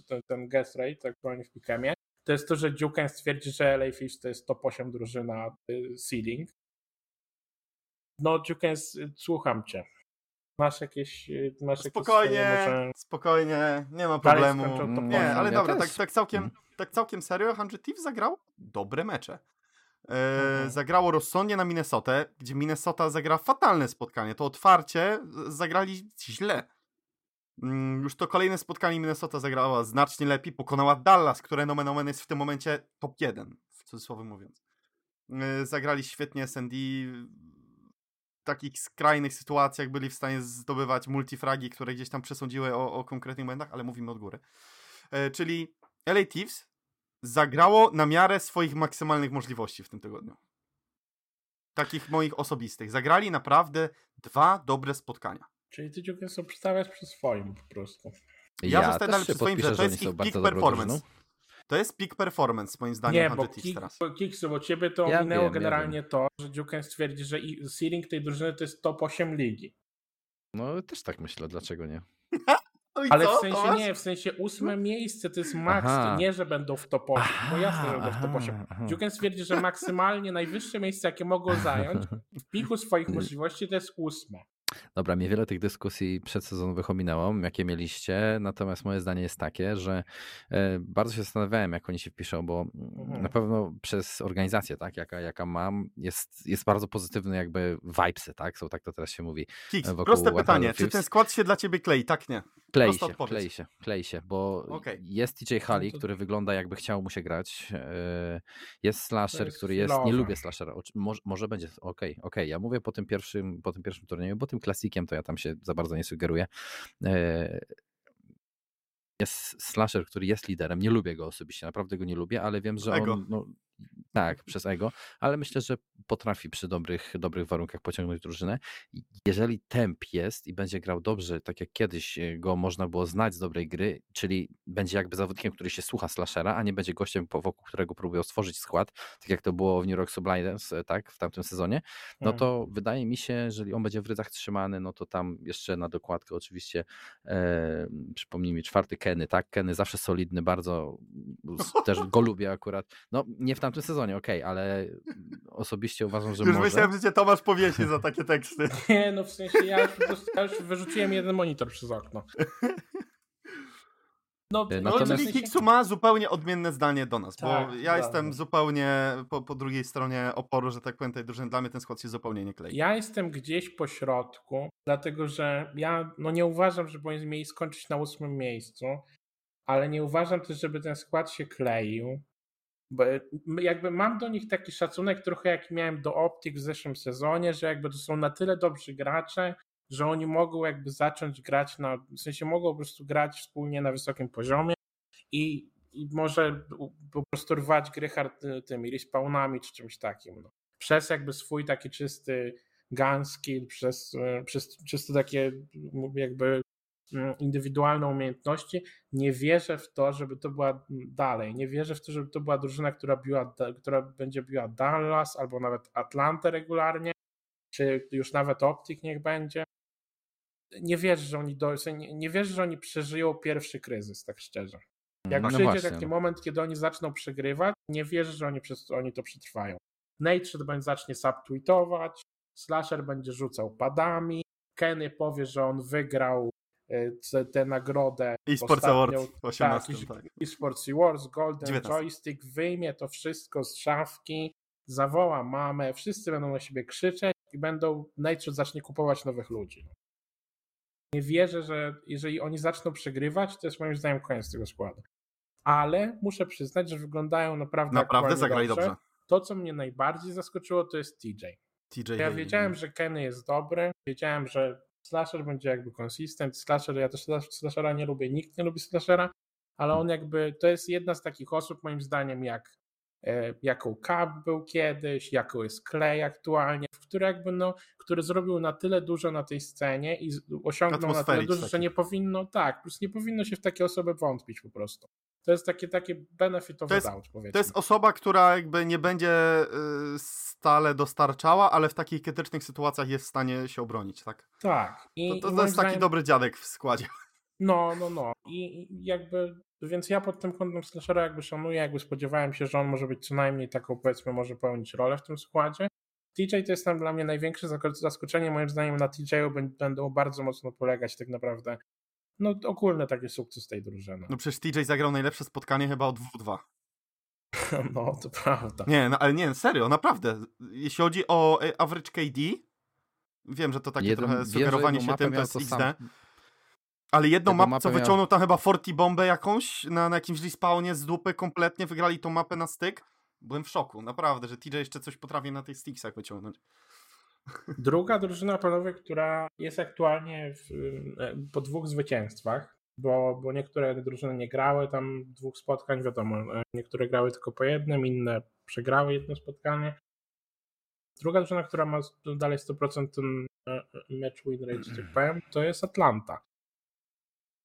[SPEAKER 3] ten, ten guess rate, tak powiem w Pikemie, to jest to, że Duke stwierdzi, że LA Fish to jest top 8 drużyna y, seeding. No, Duke, słucham cię. Masz jakieś. Y, masz
[SPEAKER 1] spokojnie, jakieś może... spokojnie, nie ma problemu. Nie, ale ja dobra, tak, tak, całkiem, mhm. tak całkiem serio, Hundred Thieves zagrał dobre mecze. E, mhm. Zagrało rozsądnie na Minnesotę, gdzie Minnesota zagra fatalne spotkanie. To otwarcie zagrali źle. Mm, już to kolejne spotkanie Minnesota zagrała znacznie lepiej, pokonała Dallas, które nomen omen jest w tym momencie top 1, w cudzysłowie mówiąc. E, zagrali świetnie SND, w takich skrajnych sytuacjach byli w stanie zdobywać multifragi, które gdzieś tam przesądziły o, o konkretnych momentach, ale mówimy od góry. E, czyli LA Thieves zagrało na miarę swoich maksymalnych możliwości w tym tygodniu. Takich moich osobistych. Zagrali naprawdę dwa dobre spotkania.
[SPEAKER 3] Czyli ty Dziukiem są przedstawiać przy swoim po prostu.
[SPEAKER 1] Ja, ja dalej przy swoim, że to jest ich peak performance. To jest peak performance, moim zdaniem,
[SPEAKER 3] Nie, bo kick, teraz. Kiksy, bo ciebie to ja minęło wiem, generalnie ja to, że Duke stwierdzi, że ceiling tej drużyny to jest top 8 ligi.
[SPEAKER 2] No też tak myślę, dlaczego nie? [LAUGHS]
[SPEAKER 3] Ale co? w sensie Tomasz? nie, w sensie ósme miejsce to jest maks, to nie, że będą w top 8, bo jasne, że będą w top 8. Duke stwierdzi, że maksymalnie najwyższe miejsce, jakie mogą zająć w [LAUGHS] piku swoich możliwości to jest ósme.
[SPEAKER 2] Dobra, mnie wiele tych dyskusji przedsezonowych ominęło, jakie mieliście, natomiast moje zdanie jest takie, że e, bardzo się zastanawiałem, jak oni się wpiszą, bo mhm. na pewno przez organizację, tak, jaka, jaka mam, jest, jest bardzo pozytywny jakby vibesy, tak, są tak to teraz się mówi.
[SPEAKER 1] Kix, proste pytanie, czy ten skład się dla ciebie klei, tak nie?
[SPEAKER 2] Klei się, klei się, klei się, bo okay. jest TJ Hali, no który wygląda jakby chciał mu się grać, e, jest slasher, jest który jest, nie lubię slashera, może, może będzie, okej, okay, okej, okay. ja mówię po tym pierwszym, po tym pierwszym turnieju, bo tym to ja tam się za bardzo nie sugeruję. E, jest slasher, który jest liderem. Nie lubię go osobiście, naprawdę go nie lubię, ale wiem, że Ego. on. No, tak, przez ego, ale myślę, że potrafi przy dobrych, dobrych warunkach pociągnąć drużynę. Jeżeli temp jest i będzie grał dobrze, tak jak kiedyś e, go można było znać z dobrej gry, czyli będzie jakby zawodnikiem, który się słucha slashera, a nie będzie gościem, wokół którego próbują stworzyć skład, tak jak to było w New York Subliners, e, tak, w tamtym sezonie, no mhm. to wydaje mi się, jeżeli on będzie w rydzach trzymany, no to tam jeszcze na dokładkę oczywiście e, przypomnij mi, czwarty Kenny, tak, Kenny zawsze solidny, bardzo też go lubię akurat, no nie w tamtym sezonie, okej, okay, ale osobiście uważam, że
[SPEAKER 1] już
[SPEAKER 2] może...
[SPEAKER 1] myślałem, że cię Tomasz powiesi za takie teksty. [LAUGHS]
[SPEAKER 3] Nie, no w sensie ja już, po prostu, ja już wyrzuciłem jeden monitor przez okno.
[SPEAKER 1] No, e, Natomiast... no czyli Hiksu ma zupełnie odmienne zdanie do nas, tak, bo ja jestem zupełnie po, po, drugiej stronie oporu, że tak powiem, tej drużyny. Dla mnie ten skład się zupełnie nie klei.
[SPEAKER 3] Ja jestem gdzieś po środku, dlatego że ja no nie uważam, że powinien mieli skończyć na ósmym miejscu, ale nie uważam też, żeby ten skład się kleił. Bo jakby mam do nich taki szacunek trochę jaki miałem do Optik w zeszłym sezonie, że jakby to są na tyle dobrzy gracze, że oni mogą jakby zacząć grać na, w sensie mogą po prostu grać wspólnie na wysokim poziomie i, i może po prostu rwać gry hard, tymi respawnami czy czymś takim. No. Przez jakby swój taki czysty gun skill, przez, przez czysto takie jakby indywidualne umiejętności. Nie wierzę w to, żeby to była dalej. Nie wierzę w to, żeby to była drużyna, która, biła, która będzie biła Dallas albo nawet Atlantę regularnie, czy już nawet Optik niech będzie. Nie wierzę, że oni do, nie, wierzę, że oni przeżyją pierwszy kryzys, tak szczerze. Jak no przyjdzie właśnie. taki no. moment, kiedy oni zaczną przegrywać, nie wierzę, że oni, przez, oni to przetrwają. Nate będzie zacznie subtweetować, Slasher będzie rzucał padami, Kenny powie, że on wygrał tę nagrodę.
[SPEAKER 1] eSports Awards 18.
[SPEAKER 3] Tak, tak. eSports Awards, Golden 19. Joystick, wyjmie to wszystko z szafki, zawoła mamę, wszyscy będą na siebie krzyczeć i będą, Nate zacznie kupować nowych ludzi. Nie wierzę, że jeżeli oni zaczną przegrywać, to jest moim zdaniem koniec tego składu. Ale muszę przyznać, że wyglądają naprawdę
[SPEAKER 1] Naprawdę zagrali dobrze. dobrze.
[SPEAKER 3] To, co mnie najbardziej zaskoczyło, to jest TJ. TJ ja wiedziałem, że Kenny jest dobry, wiedziałem, że slasher będzie jakby konsistent. Slasher, ja też slashera nie lubię, nikt nie lubi slashera, ale on jakby, to jest jedna z takich osób moim zdaniem jak e, jaką Cup był kiedyś, jaką jest Clay aktualnie, który jakby no, który zrobił na tyle dużo na tej scenie i osiągnął na tyle dużo, taki. że nie powinno, tak, plus nie powinno się w takie osoby wątpić po prostu. To jest takie, takie benefitowe
[SPEAKER 1] to jest,
[SPEAKER 3] doubt, powiedzmy.
[SPEAKER 1] To jest osoba, która jakby nie będzie y, stale dostarczała, ale w takich krytycznych sytuacjach jest w stanie się obronić, tak?
[SPEAKER 3] Tak.
[SPEAKER 1] I, to, to, to jest zdaniem... taki dobry dziadek w składzie.
[SPEAKER 3] No, no, no. I jakby, więc ja pod tym kątem slashera jakby szanuję, jakby spodziewałem się, że on może być co najmniej taką, powiedzmy, może pełnić rolę w tym składzie. TJ to jest tam dla mnie największe zaskoczenie. Moim zdaniem na TJ będą bardzo mocno polegać tak naprawdę no ogólny taki sukces tej drużyny.
[SPEAKER 1] No przecież TJ zagrał najlepsze spotkanie chyba od 2-2. [LAUGHS]
[SPEAKER 3] No, to prawda.
[SPEAKER 1] Nie, no, ale nie, serio, naprawdę. Jeśli chodzi o e, average KD, wiem, że to takie Jeden, trochę sugerowanie się tym, to jest XD. Sam... Ale jedną mapę, co wyciągnął tam chyba Forti bombę jakąś na, na jakimś respawnie z dupy kompletnie, wygrali tą mapę na styk. Byłem w szoku, naprawdę, że TJ jeszcze coś potrafi na tych sticksach wyciągnąć.
[SPEAKER 3] Druga drużyna, panowie, która jest aktualnie w, po dwóch zwycięstwach, bo, bo niektóre drużyny nie grały tam dwóch spotkań, wiadomo, e, niektóre grały tylko po jednym, inne przegrały jedno spotkanie. Druga drużyna, która ma dalej 100% ten e, match win rate, tak powiem, to jest Atlanta.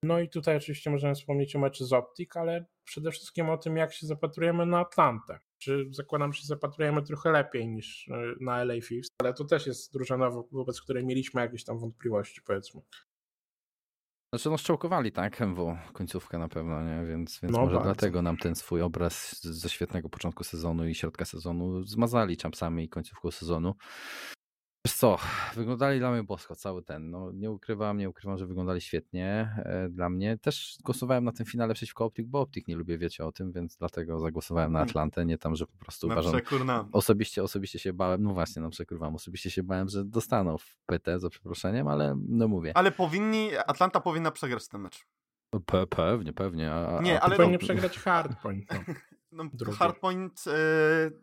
[SPEAKER 3] No i tutaj oczywiście możemy wspomnieć o meczu z Optik, ale przede wszystkim o tym, jak się zapatrujemy na Atlantę. Czy zakładam, że się zapatrujemy trochę lepiej niż e, na LA Thieves, ale to też jest drużyna, wobec której mieliśmy jakieś tam wątpliwości, powiedzmy.
[SPEAKER 2] Znaczy, no szczołkowali, tak, MW, końcówkę na pewno, nie? Więc, więc no może bardzo. dlatego nam ten swój obraz ze świetnego początku sezonu i środka sezonu zmazali czasami i końcówką sezonu. Wiesz co, wyglądali dla mnie bosko cały ten. No, nie ukrywam, nie ukrywam, że wyglądali świetnie e, dla mnie. Też głosowałem na tym finale przeciwko Optik, bo Optik nie lubię, wiecie o tym, więc dlatego zagłosowałem na Atlantę, nie tam, że po prostu
[SPEAKER 1] na
[SPEAKER 2] uważam...
[SPEAKER 1] Przekurnam.
[SPEAKER 2] Osobiście, osobiście się bałem, no właśnie, no przekurwam, osobiście się bałem, że dostaną w PT, za przeproszeniem, ale no mówię.
[SPEAKER 1] Ale powinni, Atlanta powinna przegrać ten mecz.
[SPEAKER 2] Pe pewnie, pewnie. A,
[SPEAKER 3] nie, a ale powinien [LAUGHS] no... przegrać [LAUGHS] hardpoint.
[SPEAKER 1] No. no hardpoint y,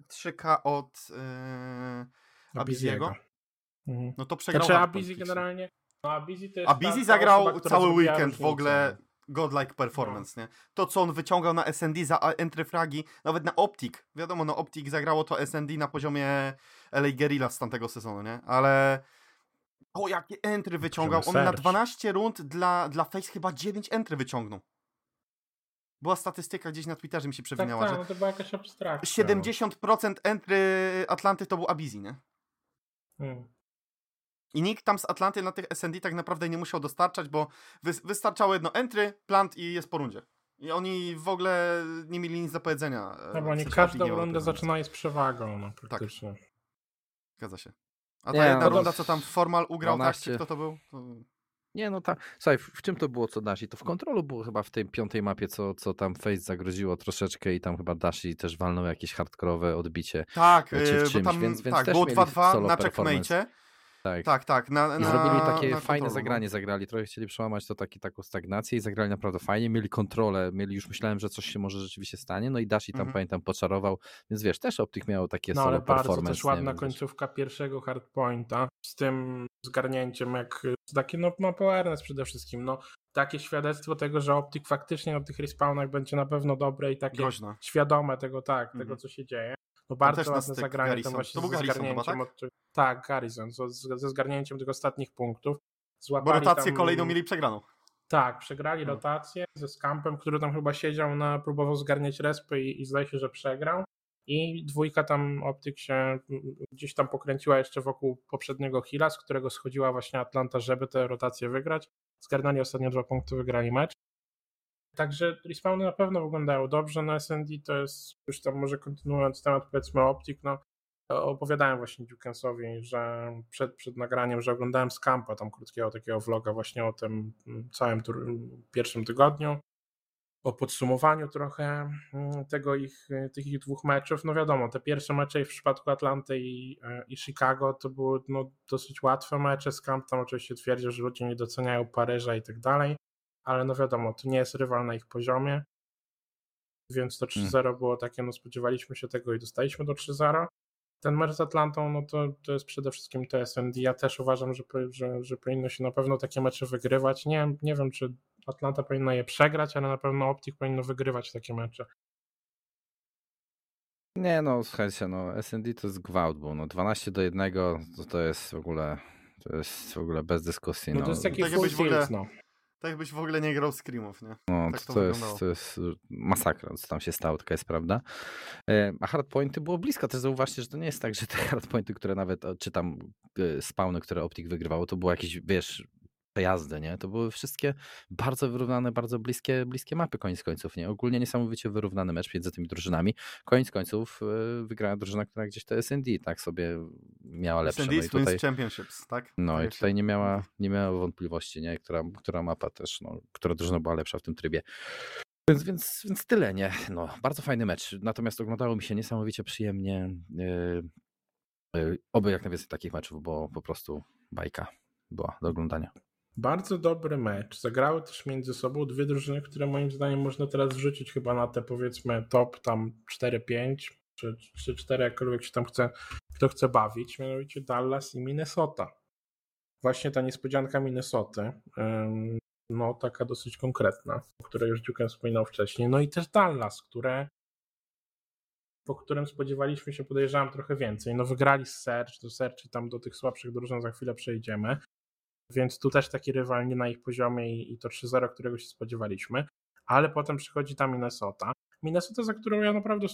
[SPEAKER 1] 3K od y, Abiziego. Mhm. No to przegrał.
[SPEAKER 3] Znaczy Abizi generalnie. No Abizi to jest
[SPEAKER 1] Abizi ta, zagrał osoba, cały weekend w ogóle godlike performance, no. nie? To, co on wyciągał na SND za entry fragi, nawet na Optic. Wiadomo, no Optic zagrało to SND na poziomie LA Guerrilla z tamtego sezonu, nie? Ale o, jakie entry wyciągał. On na 12 rund dla, dla Face chyba 9 entry wyciągnął. Była statystyka gdzieś na Twitterze mi się przewinęła, tak,
[SPEAKER 3] tak,
[SPEAKER 1] że
[SPEAKER 3] no to była jakaś abstrakcja.
[SPEAKER 1] 70% entry Atlanty to był Abizi, nie? Hmm. I nikt tam z Atlanty na tych SND tak naprawdę nie musiał dostarczać, bo wystarczało jedno entry, plant i jest po rundzie. I oni w ogóle nie mieli nic do powiedzenia.
[SPEAKER 3] No bo oni każdą rundę zaczynają z przewagą, no tak. praktycznie. Tak.
[SPEAKER 1] Zgadza się. A ta nie, jedna no runda, co tam Formal ugrał, 12... tak? Czy kto to był? To...
[SPEAKER 2] Nie, no tak. Słuchaj, w, w, czym to było, co Dashi? To w kontrolu było chyba w tej piątej mapie, co, co tam Face zagroziło troszeczkę i tam chyba Dashi też walnął jakieś hardkorowe odbicie.
[SPEAKER 1] Tak, czy w czymś, bo tam, więc, więc tak, było 2-2 na checkmate.
[SPEAKER 2] Tak,
[SPEAKER 1] tak. tak na,
[SPEAKER 2] I na, zrobili takie fajne kontrolu. No. zagranie, zagrali, trochę chcieli przełamać to taki, taką stagnację i zagrali naprawdę fajnie, mieli kontrolę, mieli, już myślałem, że coś się może rzeczywiście stanie, no i Dashi tam, mhm. pamiętam, poczarował, więc wiesz, też Optik miał takie no, solo ale performance.
[SPEAKER 3] bardzo też ładna nie, końcówka wiesz. pierwszego hardpointa, z tym zgarnięciem, jak takie, no, ma awareness przede wszystkim, no, takie świadectwo tego, że Optik faktycznie na tych respawnach będzie na pewno dobre i takie Groźne. świadome tego, tak, tego mhm. co się dzieje. No bardzo ładne zagranie Garrison. tam właśnie to był ze zgarnięciem. Tak? Od, tak, Garrison, ze zgarnięciem tych ostatnich punktów.
[SPEAKER 1] Bo rotację tam, kolejną mieli przegraną.
[SPEAKER 3] Tak, przegrali no. rotację ze Skampem, który tam chyba siedział na, próbował zgarniać respy i, i zdaje się, że przegrał. I dwójka tam optyk się gdzieś tam pokręciła jeszcze wokół poprzedniego Hila, z którego schodziła właśnie Atlanta, żeby tę rotację wygrać. Zgarnęli ostatnio dwa punkty, wygrali mecz. Także respawny na pewno wyglądają dobrze na SND, to jest już tam może kontynuując temat powiedzmy Optik, no opowiadałem właśnie Dukensowi, że przed, przed nagraniem, że oglądałem Scampa, tam krótkiego takiego vloga właśnie o tym mm, całym tur, pierwszym tygodniu, o podsumowaniu trochę mm, tego ich, tych ich dwóch meczów. No wiadomo, te pierwsze mecze w przypadku Atlanty i, e, i Chicago to były no, dosyć łatwe mecze. Scamp tam oczywiście twierdził, że ludzie nie doceniają Paryża i tak dalej ale no wiadomo, to nie jest rywal na ich poziomie, więc to 3-0 hmm. było takie, no spodziewaliśmy się tego i dostaliśmy do 3-0. Ten mecz z Atlantą, no to, to jest przede wszystkim TSND. Ja też uważam, że, że, że powinno się na pewno takie mecze wygrywać. Nie, nie wiem, czy Atlanta powinna je przegrać, ale na pewno Optik powinno wygrywać takie mecze.
[SPEAKER 2] Nie no, słuchajcie, no SND to jest gwałt, bo no 12 do 1 to, to jest w ogóle to jest w ogóle bez dyskusji.
[SPEAKER 3] No,
[SPEAKER 2] no.
[SPEAKER 3] to jest taki
[SPEAKER 1] tak
[SPEAKER 3] full
[SPEAKER 1] w ogóle-
[SPEAKER 3] no.
[SPEAKER 1] Tak jakbyś w ogóle nie grał Screamów, nie?
[SPEAKER 2] No,
[SPEAKER 1] Tak
[SPEAKER 2] to,
[SPEAKER 1] to
[SPEAKER 2] to, jest, to jest masakra, co tam się stało, taka jest prawda. E, A hardpointy było blisko, też zauważcie, że to nie jest tak, że te [LAUGHS] hardpointy, które nawet, czy tam e, spawny, które Optik wygrywało, to było jakieś, wiesz, przejazdy, nie? To były wszystkie bardzo wyrównane, bardzo bliskie, bliskie mapy koniec końców, nie? Ogólnie niesamowicie wyrównany mecz między tymi drużynami. Koniec końców e, wygrała drużyna, która gdzieś te SND tak sobie miała lepsze.
[SPEAKER 1] SND
[SPEAKER 2] No i tutaj,
[SPEAKER 1] Championships, tak?
[SPEAKER 2] no
[SPEAKER 1] Tak
[SPEAKER 2] i
[SPEAKER 1] jak się
[SPEAKER 2] tutaj nie miała,
[SPEAKER 1] mówi.
[SPEAKER 2] nie miała wątpliwości, nie? Która, która mapa też, no, która drużyna była lepsza w tym trybie. Więc, więc, więc tyle, nie? No, bardzo fajny mecz. Natomiast oglądało mi się niesamowicie przyjemnie. Yy, yy, oby jak najwięcej takich meczów, bo po prostu bajka była do oglądania.
[SPEAKER 3] Bardzo dobry mecz. Zagrały też między sobą dwie drużyny, które moim zdaniem można teraz wrzucić chyba na te powiedzmy top tam 4-5 czy, czy 4, jakkolwiek się tam chce, kto chce bawić, mianowicie Dallas i Minnesota. Właśnie ta niespodzianka Minnesoty, no taka dosyć konkretna, o której już Dziuken wspominał wcześniej. No i też Dallas, które po którym spodziewaliśmy się, podejrzewam, trochę więcej. No wygrali z Search, do i tam do tych słabszych drużyn za chwilę przejdziemy. Więc tu też taki rywal nie na ich poziomie i, i to 3-0, którego się spodziewaliśmy. Ale potem przychodzi ta Minnesota. Minnesota, za którą ja naprawdę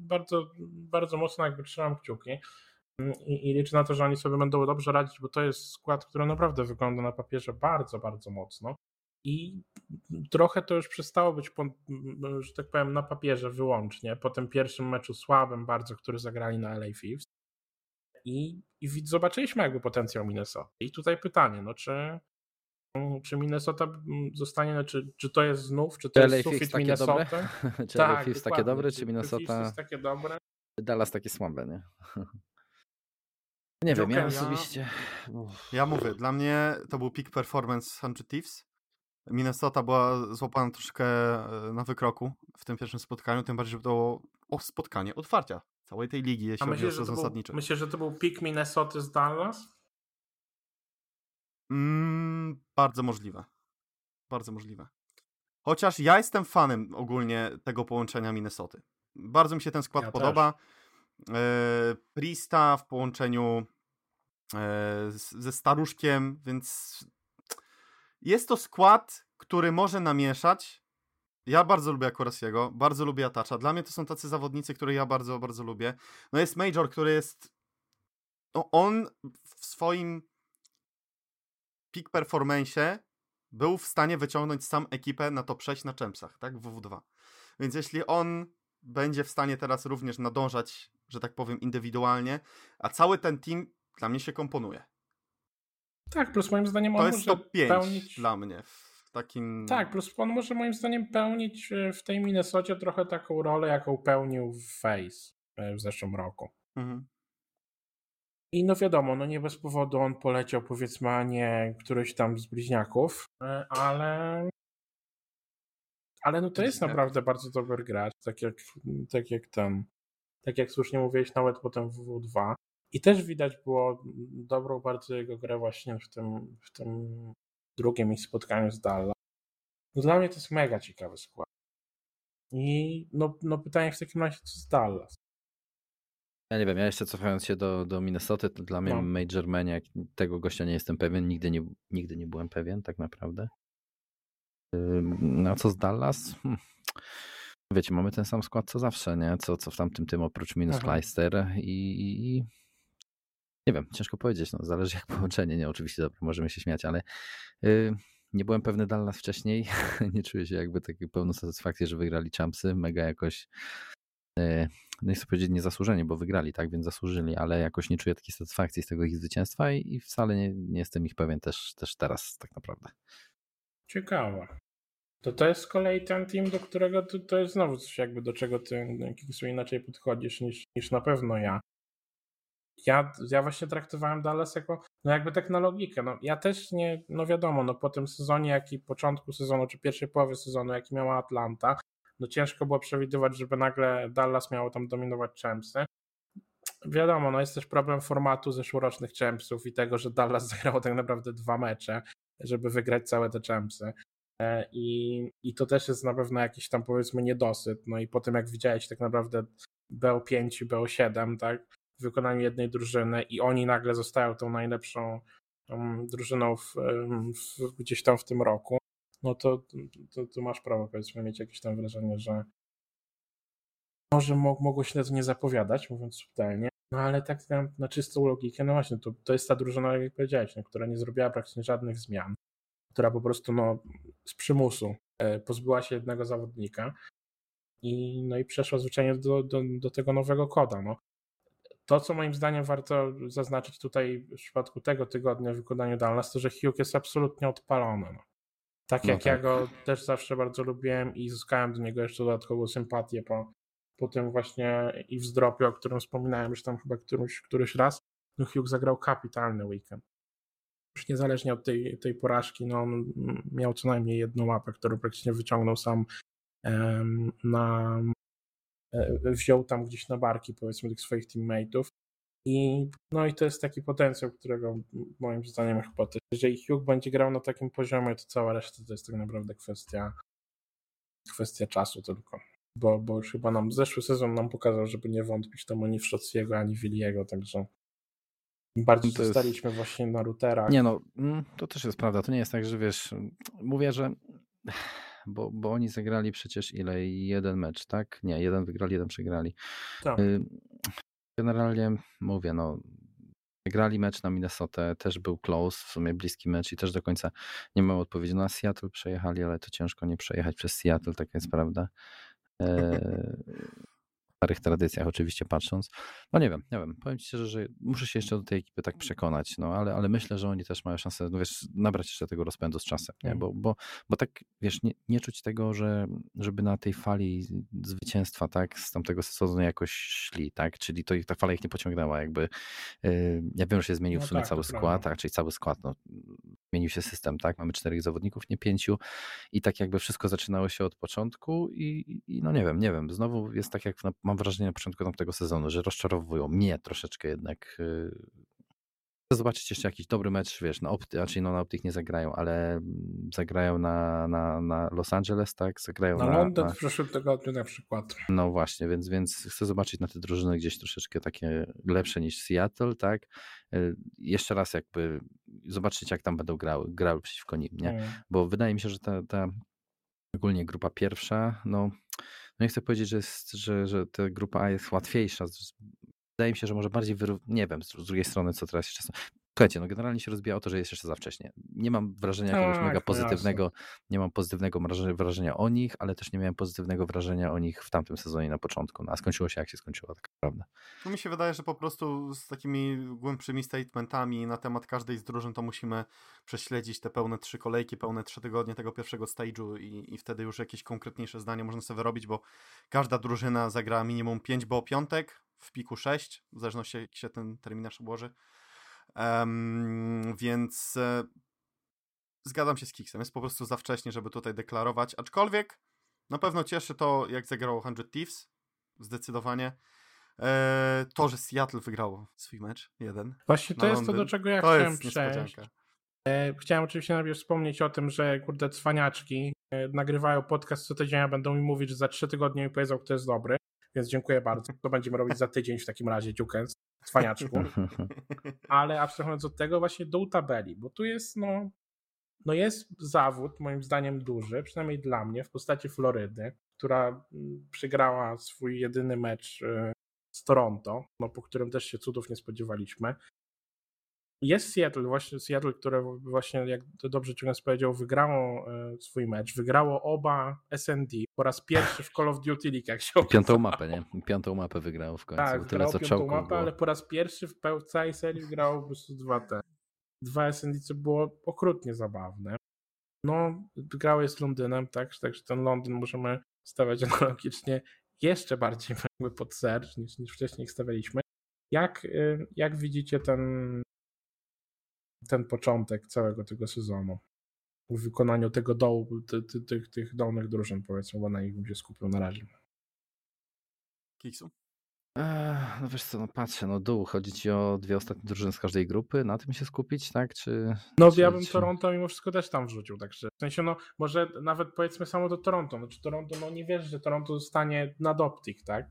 [SPEAKER 3] bardzo, bardzo mocno jakby trzymam kciuki. I, I liczę na to, że oni sobie będą dobrze radzić, bo to jest skład, który naprawdę wygląda na papierze bardzo, bardzo mocno. I trochę to już przestało być, że tak powiem, na papierze wyłącznie. Po tym pierwszym meczu słabym bardzo, który zagrali na LA Thieves. I, i zobaczyliśmy jakby potencjał Minnesota. I tutaj pytanie, no czy, czy Minnesota mm, zostanie, no, czy, czy to jest znów, czy to
[SPEAKER 2] Czy LA
[SPEAKER 3] jest sufit
[SPEAKER 2] takie
[SPEAKER 3] Minnesota? [LAUGHS]
[SPEAKER 2] dobre? czy LA Fix takie dobre, czy
[SPEAKER 3] Fifth
[SPEAKER 2] Minnesota,
[SPEAKER 3] jest takie dobre?
[SPEAKER 2] Dallas takie słabe, nie? [LAUGHS] Nie wiem, ja osobiście... Uff.
[SPEAKER 1] Ja mówię, dla mnie to był peak performance 100 Thieves. Minnesota była złapana troszkę e, na wykroku w tym pierwszym spotkaniu, tym bardziej, że to było spotkanie otwarcia całej tej ligi, jeśli chodzi o
[SPEAKER 3] myślisz, że to
[SPEAKER 1] sezon
[SPEAKER 3] był,
[SPEAKER 1] zasadniczy.
[SPEAKER 3] myślisz, że to był pik Minnesota z Dallas?
[SPEAKER 1] Mm, bardzo możliwe. Bardzo możliwe. Chociaż ja jestem fanem ogólnie tego połączenia Minnesoty. Bardzo mi się ten skład
[SPEAKER 3] Ja
[SPEAKER 1] podoba. E, Prista w połączeniu e, ze staruszkiem, więc jest to skład, który może namieszać. Ja bardzo lubię Akorasiego, bardzo lubię Atacza. Dla mnie to są tacy zawodnicy, które ja bardzo, bardzo lubię. No jest Major, który jest. No on w swoim peak performance był w stanie wyciągnąć sam ekipę na top 6 na Champsach, tak? W WW2. Więc jeśli on będzie w stanie teraz również nadążać, że tak powiem, indywidualnie, a cały ten team dla mnie się komponuje.
[SPEAKER 3] Tak, plus moim zdaniem
[SPEAKER 1] To
[SPEAKER 3] on
[SPEAKER 1] jest
[SPEAKER 3] może
[SPEAKER 1] top 5
[SPEAKER 3] pełnić...
[SPEAKER 1] dla mnie w takim...
[SPEAKER 3] Tak, plus on może moim zdaniem pełnić e, w tej Minnesocie trochę taką rolę, jaką pełnił w Face e, w zeszłym roku.
[SPEAKER 1] Mhm.
[SPEAKER 3] I no wiadomo, no nie bez powodu on poleciał powiedzmy, a nie któryś tam z bliźniaków, e, ale ale no to jest naprawdę bardzo dobry gracz, tak jak, tak jak ten, tak jak słusznie mówiłeś, nawet potem w WW2. I też widać było dobrą bardzo jego grę właśnie w tym, w tym drugim ich spotkaniu z Dalla. No dla mnie to jest mega ciekawy skład. I no, no pytanie w takim razie, co z Dallas?
[SPEAKER 2] Ja nie wiem, ja jeszcze cofając się do, do Minnesoty, to dla mnie
[SPEAKER 3] No.
[SPEAKER 2] Major Maniac, tego gościa nie jestem pewien, nigdy nie, nigdy nie byłem pewien tak naprawdę. No a co z Dallas? Hm. Wiecie, mamy ten sam skład co zawsze, nie? Co, co w tamtym tym oprócz minus. Kleister i, i, i nie wiem, ciężko powiedzieć, no zależy jak [LAUGHS] połączenie, nie? Oczywiście, dobra, możemy się śmiać, ale y, nie byłem pewny Dallas wcześniej, [LAUGHS] nie czuję się jakby takiej pełną satysfakcję, że wygrali Champsy, mega jakoś y, nie chcę powiedzieć niezasłużenie, bo wygrali, tak, więc zasłużyli, ale jakoś nie czuję takiej satysfakcji z tego ich zwycięstwa i, i wcale nie, nie jestem ich pewien też, też teraz tak naprawdę.
[SPEAKER 3] Ciekawe. To to jest z kolei ten team, do którego to, to jest znowu coś jakby do czego ty Kiksu inaczej podchodzisz niż, niż na pewno ja. Ja, ja właśnie traktowałem Dallas jako, no jakby tak na logikę, no ja też nie, no wiadomo, no po tym sezonie, jak i początku sezonu, czy pierwszej połowy sezonu, jaki miała Atlanta, no ciężko było przewidywać, żeby nagle Dallas miało tam dominować Champsy. Wiadomo, no jest też problem formatu zeszłorocznych Champsów i tego, że Dallas [LAUGHS] zagrało tak naprawdę dwa mecze, żeby wygrać całe te Champsy. E, I, I to też jest na pewno jakiś tam powiedzmy niedosyt. No i po tym jak widziałeś tak naprawdę BO5 i BO7, tak, wykonaniu jednej drużyny i oni nagle zostają tą najlepszą tą drużyną w, w, gdzieś tam w tym roku, no to, to, to, masz prawo powiedzmy mieć jakieś tam wrażenie, że może mogło się to nie zapowiadać, mówiąc subtelnie, no ale tak na czystą logikę, no właśnie, to, to jest ta drużyna, jak powiedziałeś, no, która nie zrobiła praktycznie żadnych zmian, która po prostu no, z przymusu e, pozbyła się jednego zawodnika i, no i przeszła zwyczajnie do, do, do tego nowego koda. No. To, co moim zdaniem warto zaznaczyć tutaj w przypadku tego tygodnia w wykonaniu Dallas, to że Hugh jest absolutnie odpalony. No. Tak no jak tak. ja go też zawsze bardzo lubiłem i zyskałem do niego jeszcze dodatkową sympatię po, po tym właśnie i wzdropie, o którym wspominałem już tam chyba któryś, któryś raz. No Hugh zagrał kapitalny weekend. Już niezależnie od tej, tej porażki, no on miał co najmniej jedną mapę, którą praktycznie wyciągnął sam na wziął tam gdzieś na barki powiedzmy tych swoich teammateów i no i to jest taki potencjał, którego moim zdaniem chyba też, jeżeli Hugh będzie grał na takim poziomie, to cała reszta to jest tak naprawdę kwestia kwestia czasu tylko. Bo, bo już chyba nam zeszły sezon nam pokazał, żeby nie wątpić tam ani w Szociego, ani Williego, także bardziej to zostaliśmy jest... właśnie na routerach.
[SPEAKER 2] Nie no, mm, to też jest prawda. To nie jest tak, że wiesz, mówię, że bo, bo oni zagrali przecież ile? Jeden mecz, tak? Nie, jeden wygrali, jeden przegrali. Tak. Generalnie mówię, no Grali mecz na Minnesota, też był close, w sumie bliski mecz i też do końca nie mam odpowiedzi. No, na Seattle przejechali, ale to ciężko nie przejechać przez Seattle, taka jest prawda. [LAUGHS] Starych tradycjach oczywiście patrząc. No nie wiem, nie wiem. Powiem Ci szczerze, że muszę się jeszcze do tej ekipy tak przekonać, no ale, ale myślę, że oni też mają szansę, no wiesz, nabrać jeszcze tego rozpędu z czasem, nie? Bo, bo, bo tak, wiesz, nie, nie czuć tego, że żeby na tej fali zwycięstwa, tak, z tamtego sezonu jakoś szli, tak, czyli to ta fala ich nie pociągnęła, jakby yy, ja wiem, że się zmienił no w sumie tak, cały skład, tak, czyli cały skład, no zmienił się system, tak, mamy czterech zawodników, nie pięciu. I tak jakby wszystko zaczynało się od początku i, i no nie wiem, nie wiem, znowu jest tak jak na, mam wrażenie na początku tamtego sezonu, że rozczarowują mnie troszeczkę jednak. Y, chcę zobaczyć jeszcze jakiś dobry mecz, wiesz, na Opty, znaczy no na Optych nie zagrają, ale mm, zagrają na, na, na Los Angeles, tak? Zagrają
[SPEAKER 3] na, na Londyn na... w przyszłym tygodniu na przykład.
[SPEAKER 2] No właśnie, więc, więc chcę zobaczyć na te drużyny gdzieś troszeczkę takie lepsze niż Seattle, tak? Y, jeszcze raz jakby zobaczyć, jak tam będą grały, grały przeciwko nim, nie? Mm. Bo wydaje mi się, że ta, ta ogólnie grupa pierwsza, no no nie chcę powiedzieć, że, jest, że, że ta grupa A jest łatwiejsza. Wydaje mi się, że może bardziej, wyró- nie wiem, z drugiej strony, co teraz jeszcze Słuchajcie, no generalnie się rozbija o to, że jest jeszcze za wcześnie. Nie mam wrażenia jakiegoś tak, mega pozytywnego, nie mam pozytywnego wrażenia o nich, ale też nie miałem pozytywnego wrażenia o nich w tamtym sezonie na początku. No, a skończyło się jak się skończyło, tak naprawdę.
[SPEAKER 1] No mi się wydaje, że po prostu z takimi głębszymi statementami na temat każdej z drużyn to musimy prześledzić te pełne trzy kolejki, pełne trzy tygodnie tego pierwszego stage'u i, i wtedy już jakieś konkretniejsze zdanie można sobie wyrobić, bo każda drużyna zagra minimum 5 bo piątek, w piku 6, w zależności jak się ten terminarz ułoży. Um, więc e, zgadzam się z Kiksem. Jest po prostu za wcześnie, żeby tutaj deklarować. Aczkolwiek na pewno cieszy to, jak zagrało 100 Thieves. Zdecydowanie. E, to, że Seattle wygrało swój mecz, jeden.
[SPEAKER 3] Właśnie to jest Londyn. to, do czego ja to chciałem przejść. E, chciałem oczywiście najpierw wspomnieć o tym, że kurde cwaniaczki e, nagrywają podcast co tydzień, a będą mi mówić, że za trzy tygodnie mi powiedzą, kto jest dobry. Więc dziękuję bardzo. To będziemy robić za tydzień w takim razie, Dziukens cwaniaczku. [LAUGHS] Ale abstrahując od tego, właśnie dół tabeli, bo tu jest, no, no jest zawód, moim zdaniem, duży, przynajmniej dla mnie, w postaci Florydy, która mm, przegrała swój jedyny mecz y, z Toronto, no, po którym też się cudów nie spodziewaliśmy. Jest Seattle, właśnie Seattle, które właśnie, jak dobrze Ciągnąc powiedział, wygrało e, swój mecz. Wygrało oba SND po raz pierwszy w Call of Duty League, jak się okazało.
[SPEAKER 2] Piątą mapę, nie? Piątą mapę wygrało w końcu.
[SPEAKER 3] Tak, Tyle, co piątą mapę, było. ale po raz pierwszy w całej serii wygrało po prostu dwa te. Dwa SND, co było okrutnie zabawne. No, wygrało jest Londynem, tak? Także ten Londyn możemy stawiać [LAUGHS] analogicznie jeszcze bardziej pod serc niż, niż wcześniej stawialiśmy. Jak, y, jak widzicie ten, ten początek całego tego sezonu. W wykonaniu tego dołu, ty, ty, tych, tych dolnych drużyn, powiedzmy, bo na nich bym się skupił na razie.
[SPEAKER 1] Kiksu?
[SPEAKER 2] no wiesz co, no patrzę, no dół, chodzi ci o dwie ostatnie drużyny z każdej grupy, na tym się skupić, tak, czy...
[SPEAKER 3] No
[SPEAKER 2] czy,
[SPEAKER 3] ja bym czy... Toronto mimo wszystko też tam wrzucił, także w sensie, no może nawet powiedzmy samo do Toronto, no czy Toronto, no nie wiesz, że Toronto zostanie nad Optik, tak,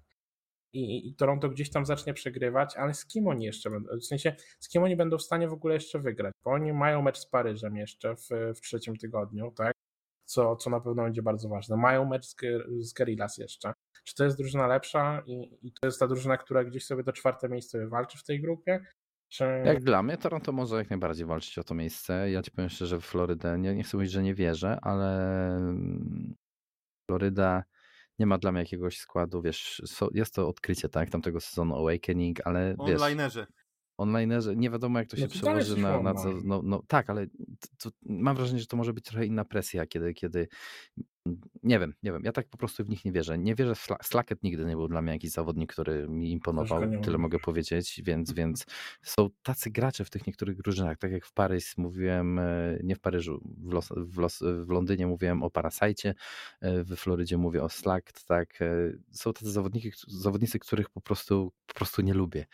[SPEAKER 3] i, i Toronto gdzieś tam zacznie przegrywać, ale z kim oni jeszcze będą, w sensie z kim oni będą w stanie w ogóle jeszcze wygrać, bo oni mają mecz z Paryżem jeszcze w, w trzecim tygodniu, tak? Co, co na pewno będzie bardzo ważne. Mają mecz z, z Guerrillas jeszcze. Czy to jest drużyna lepsza i, i to jest ta drużyna, która gdzieś sobie to czwarte miejsce wywalczy w tej grupie? Czy...
[SPEAKER 2] Jak dla mnie, Toronto może jak najbardziej walczyć o to miejsce. Ja ci powiem szczerze, w Florydę, nie, nie chcę mówić, że nie wierzę, ale mm, Floryda nie ma dla mnie jakiegoś składu, wiesz, jest to odkrycie, tak, tamtego sezonu Awakening, ale wiesz...
[SPEAKER 1] Onlinerzy.
[SPEAKER 2] Onlinerzy, nie wiadomo jak to się no przełoży na, na co, no, no tak, ale to, to mam wrażenie, że to może być trochę inna presja, kiedy, kiedy nie wiem, nie wiem. Ja tak po prostu w nich nie wierzę. Nie wierzę w Slacket nigdy nie był dla mnie jakiś zawodnik, który mi imponował. Tyle mogę powiedzieć, więc, więc są tacy gracze w tych niektórych drużynach, tak jak w Paryż mówiłem, e, nie w Paryżu, w, Los, w, Los, w Londynie mówiłem o Parasite, e, w Florydzie mówię o Slack, tak. E, są tacy zawodniki, zawodnicy, których po prostu, po prostu nie lubię.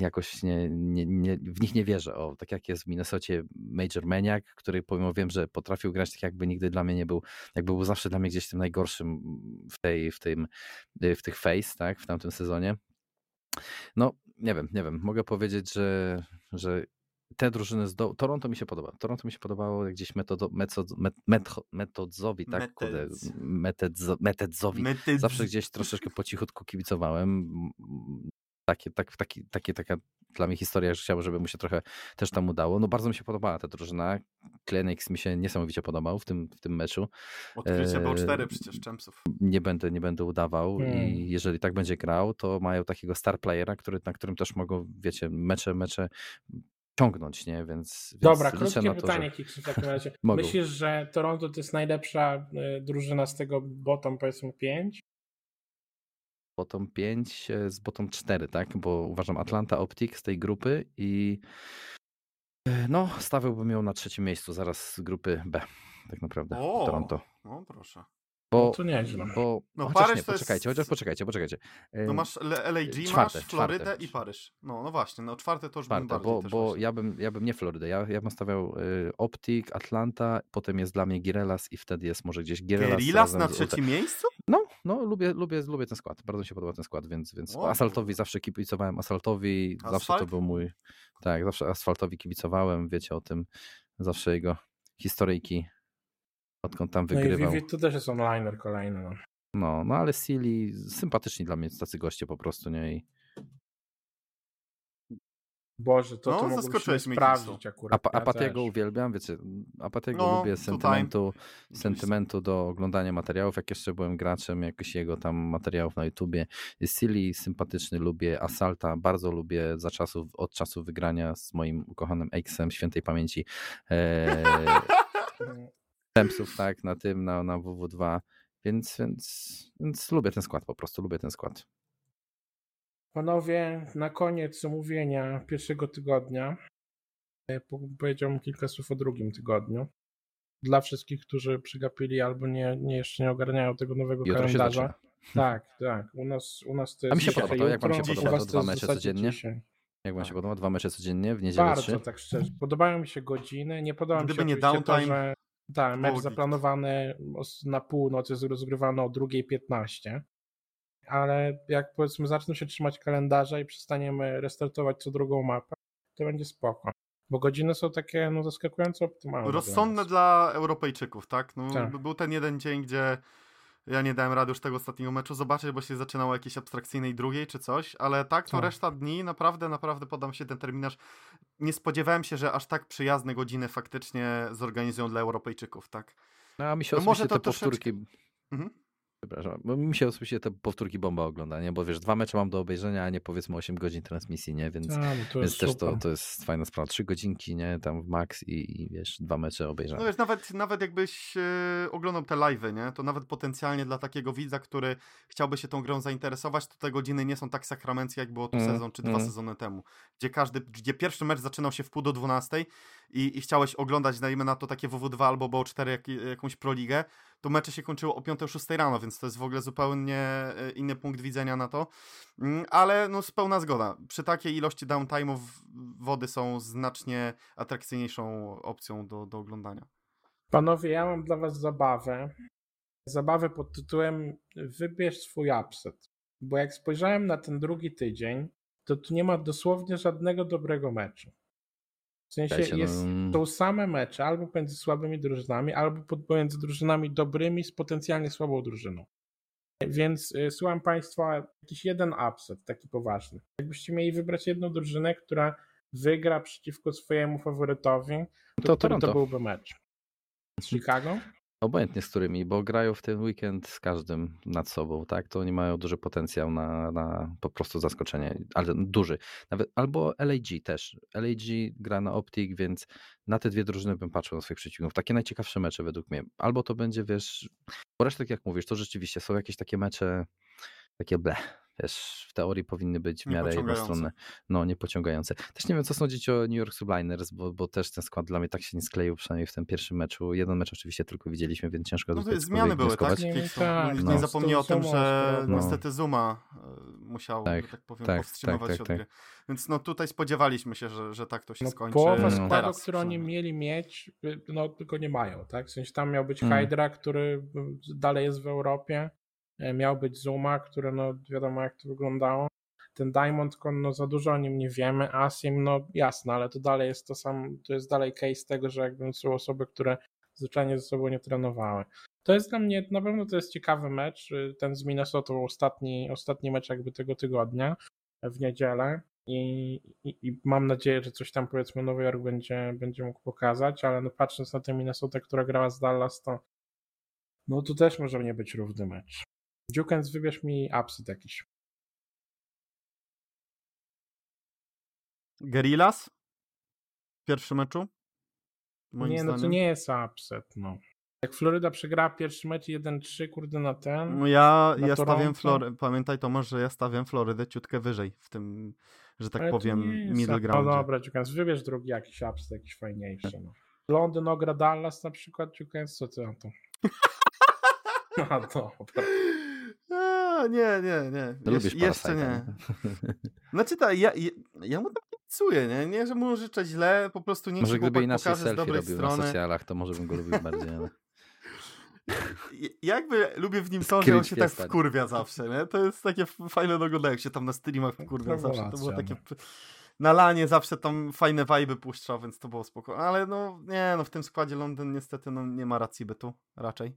[SPEAKER 2] Jakoś nie, nie, nie, w nich nie wierzę. O, tak jak jest w Minnesocie Major Maniac, który pomimo wiem, że potrafił grać tak jakby nigdy dla mnie nie był, jakby był zawsze dla mnie gdzieś tym najgorszym w, tej, w, tym, y, w tych face, tak, w tamtym sezonie. No, nie wiem, nie wiem. Mogę powiedzieć, że, że te drużyny z do... Toronto mi się podoba. Toronto mi się podobało jak gdzieś metodo, metod, met, metodzowi, tak? Metedzowi. Zawsze gdzieś troszeczkę po cichutku kibicowałem takie, tak, taki, takie, taka dla mnie historia, że chciałbym, żeby mu się trochę też tam udało. No bardzo mi się podobała ta drużyna. Klenix mi się niesamowicie podobał w tym, w tym meczu.
[SPEAKER 1] Odkrycie e... było cztery przecież Czempsów.
[SPEAKER 2] Nie będę, nie będę udawał hmm. i jeżeli tak będzie grał, to mają takiego star playera, który, na którym też mogą, wiecie, mecze, mecze ciągnąć, nie? Więc,
[SPEAKER 3] Dobra, krótkie to, pytanie, że... w takim razie. [LAUGHS] Myślisz, że Toronto to jest najlepsza e, drużyna z tego bottom, powiedzmy, 5?
[SPEAKER 2] Bottom 5 e, z bottom 4, tak? Bo uważam Atlanta Optic z tej grupy i e, no, stawiałbym ją na trzecim miejscu, zaraz z grupy B, tak naprawdę, o, Toronto.
[SPEAKER 1] No proszę.
[SPEAKER 3] Bo, no to nieźle.
[SPEAKER 2] Bo, no, chociaż Paryż nie, poczekajcie, jest... chociaż poczekajcie, poczekajcie.
[SPEAKER 1] No masz LAG, czwarte, masz Florydę czwarte. i Paryż. No, no właśnie, no czwarte to już czwarte, bym bardziej
[SPEAKER 2] bo, bo ja bym, ja bym nie Florydę, ja, ja bym stawiał y, Optic, Atlanta, potem jest dla mnie Girelas i wtedy jest może gdzieś Girelas.
[SPEAKER 1] Girelas na trzecim miejscu?
[SPEAKER 2] No, lubię, lubię, lubię ten skład, bardzo mi się podoba ten skład, więc, więc Asaltowi zawsze kibicowałem, Asaltowi Asfalt? zawsze to był mój, tak, zawsze Asfaltowi kibicowałem, wiecie o tym, zawsze jego historyjki odkąd tam wygrywał. No i
[SPEAKER 3] Vivid to też jest onliner kolejny. No,
[SPEAKER 2] no, no ale Silly, sympatyczni dla mnie tacy goście po prostu, nie? I...
[SPEAKER 3] Boże, to, no, to zaskoczyłeś mnie sprawdzić akurat.
[SPEAKER 2] A, Apatiego uwielbiam, wiecie, Apatiego no, lubię sentymentu, sentymentu do oglądania materiałów, jak jeszcze byłem graczem jakichś jego tam materiałów na YouTubie. Silly sympatyczny, lubię Asalta, bardzo lubię za czasów, od czasu wygrania z moim ukochanym Exem świętej pamięci. Eee, [LAUGHS] Tempsów, tak, na tym, na, na WW2, więc, więc, więc lubię ten skład po prostu, lubię ten skład.
[SPEAKER 3] Panowie, na koniec omówienia pierwszego tygodnia e, powiedziałbym kilka słów o drugim tygodniu. Dla wszystkich, którzy przygapili albo nie, nie jeszcze nie ogarniają tego nowego Jutro kalendarza. [LAUGHS] Tak, tak. U nas, u nas to jest.
[SPEAKER 2] A mi się podoba to, jak wam się podoba to dwa mecze codziennie? Dzisiaj. Jak wam się tak. podoba? Dwa mecze codziennie w niedzielę
[SPEAKER 3] Bardzo, trzy? tak szczerze. Podobają mi się godziny, nie podoba Gdyby mi się nie downtime, to, że tak, mecz zaplanowany na północ jest rozgrywany o 2.15, ale jak powiedzmy zaczną się trzymać kalendarza i przestaniemy restartować co drugą mapę, to będzie spoko. Bo godziny są takie no, zaskakująco optymalne.
[SPEAKER 1] Rozsądne dla Europejczyków, tak? No, tak. Był ten jeden dzień, gdzie ja nie dałem rady już tego ostatniego meczu zobaczyć, bo się zaczynało jakieś abstrakcyjnej drugiej czy coś, ale tak, to tak. reszta dni naprawdę, naprawdę podam się ten terminarz. Nie spodziewałem się, że aż tak przyjazne godziny faktycznie zorganizują dla Europejczyków, tak?
[SPEAKER 2] No, a mi się no może to te powtórki... Mhm. Przepraszam, bo mi się osobiście te powtórki bomba ogląda, nie? Bo wiesz, dwa mecze mam do obejrzenia, a nie powiedzmy 8 godzin transmisji, nie? Więc, a, no to więc też to, to jest fajna sprawa. Trzy godzinki, nie? Tam w max i, i wiesz, dwa mecze obejrzane.
[SPEAKER 1] No wiesz, nawet, nawet jakbyś e, oglądał te live'y, nie? To nawet potencjalnie dla takiego widza, który chciałby się tą grą zainteresować, to te godziny nie są tak sakramenckie, jak było tu mm, sezon czy mm. dwa sezony temu. Gdzie każdy, gdzie pierwszy mecz zaczynał się w pół do dwunastej i, i chciałeś oglądać, dajmy na to takie WW2 albo BO4 jak, jakąś proligę, to mecze się kończyły o 5-6 rano, więc to jest w ogóle zupełnie e, inny punkt widzenia na to. Mm, ale no pełna zgoda. Przy takiej ilości downtime'ów wody są znacznie atrakcyjniejszą opcją do, do oglądania.
[SPEAKER 3] Panowie, ja mam dla was zabawę. Zabawę pod tytułem Wybierz swój upset. bo jak spojrzałem na ten drugi tydzień, to tu nie ma dosłownie żadnego dobrego meczu. W sensie jest, no... są same mecze albo pomiędzy słabymi drużynami, albo pomiędzy drużynami dobrymi z potencjalnie słabą drużyną. Więc y, słucham Państwa, jakiś jeden upset taki poważny. Jakbyście mieli wybrać jedną drużynę, która wygra przeciwko swojemu faworytowi, to, to, to byłby mecz? Z Chicago?
[SPEAKER 2] Obojętnie z którymi, bo grają w ten weekend z każdym nad sobą, tak? To oni mają duży potencjał na, na po prostu zaskoczenie, ale duży. Nawet, albo LAG też. LAG gra na Optik, więc na te dwie drużyny bym patrzył na swoich przeciwników. Takie najciekawsze mecze według mnie. Albo to będzie, wiesz, bo resztę, tak jak mówisz, to rzeczywiście są jakieś takie mecze, takie bleh też w teorii powinny być w miarę jednostronne, no niepociągające. Też nie wiem, co sądzić o New York Subliners, bo, bo też ten skład dla mnie tak się nie skleił, przynajmniej w tym pierwszym meczu. Jeden mecz oczywiście tylko widzieliśmy, więc ciężko
[SPEAKER 1] no tutaj zmiany były, tak? Nie, tak, no. nie zapomnij o tym, że no. niestety Zuma e, musiał, tak, tak powiem, tak, powstrzymywać tak, się od tak, gry. Więc no tutaj spodziewaliśmy się, że, że tak to się no, skończy.
[SPEAKER 3] Połowę no. składu, który oni mieli mieć, y, no tylko nie mają, tak? W sensie tam miał być mm. Hydra, który dalej jest w Europie, miał być Zuma, które no wiadomo jak to wyglądało. Ten Diamond Con, no za dużo o nim nie wiemy, Asim, no jasne, ale to dalej jest to sam, to jest dalej case tego, że jakby są osoby, które zwyczajnie ze sobą nie trenowały. To jest dla mnie, na pewno to jest ciekawy mecz, y, ten z Minnesota, ostatni, ostatni mecz jakby tego tygodnia w niedzielę. I, i, I, mam nadzieję, że coś tam powiedzmy Nowy Jork będzie, będzie mógł pokazać, ale no patrząc na tę Minnesota, która grała z Dallas, to no to też może nie być równy mecz. Dziukens, wybierz mi upset jakiś.
[SPEAKER 1] Gerillas? W pierwszym meczu?
[SPEAKER 3] Moim nie, zdaniem. no to nie jest upset, no. Jak Floryda przegrała pierwszy mecz 1-3, kurde, na ten.
[SPEAKER 1] No ja, ja stawiam Florydę. Pamiętaj Tomasz, że ja stawiam Florydę ciutkę wyżej w tym, że tak Ale powiem, middle ground.
[SPEAKER 3] No dobra, Dziukens, wybierz drugi jakiś upset, jakiś fajniejszy. No. Londyn ogra Dallas na przykład, Dziukens, co ty na to? [LAUGHS] no dobra
[SPEAKER 1] nie, nie, nie.
[SPEAKER 2] Jesz,
[SPEAKER 1] jeszcze nie. [LAUGHS] Znaczy tak, ja, ja, ja mu tak kibicuję, nie? Nie, że mu życzę źle, po prostu nie
[SPEAKER 2] Może gdyby inaczej selfie robił strony. na socjalach, to może bym go lubił bardziej, ale... [LAUGHS]
[SPEAKER 1] Jakby lubię w nim to, że on się tak wkurwia zawsze, nie? To jest takie fajne do jak się tam na streamach wkurwia zawsze. To było takie... No. Na lanie zawsze tam fajne vibe puszczał, więc to było spoko. Ale no, nie, no w tym składzie Londyn niestety no, nie ma racji bytu, raczej.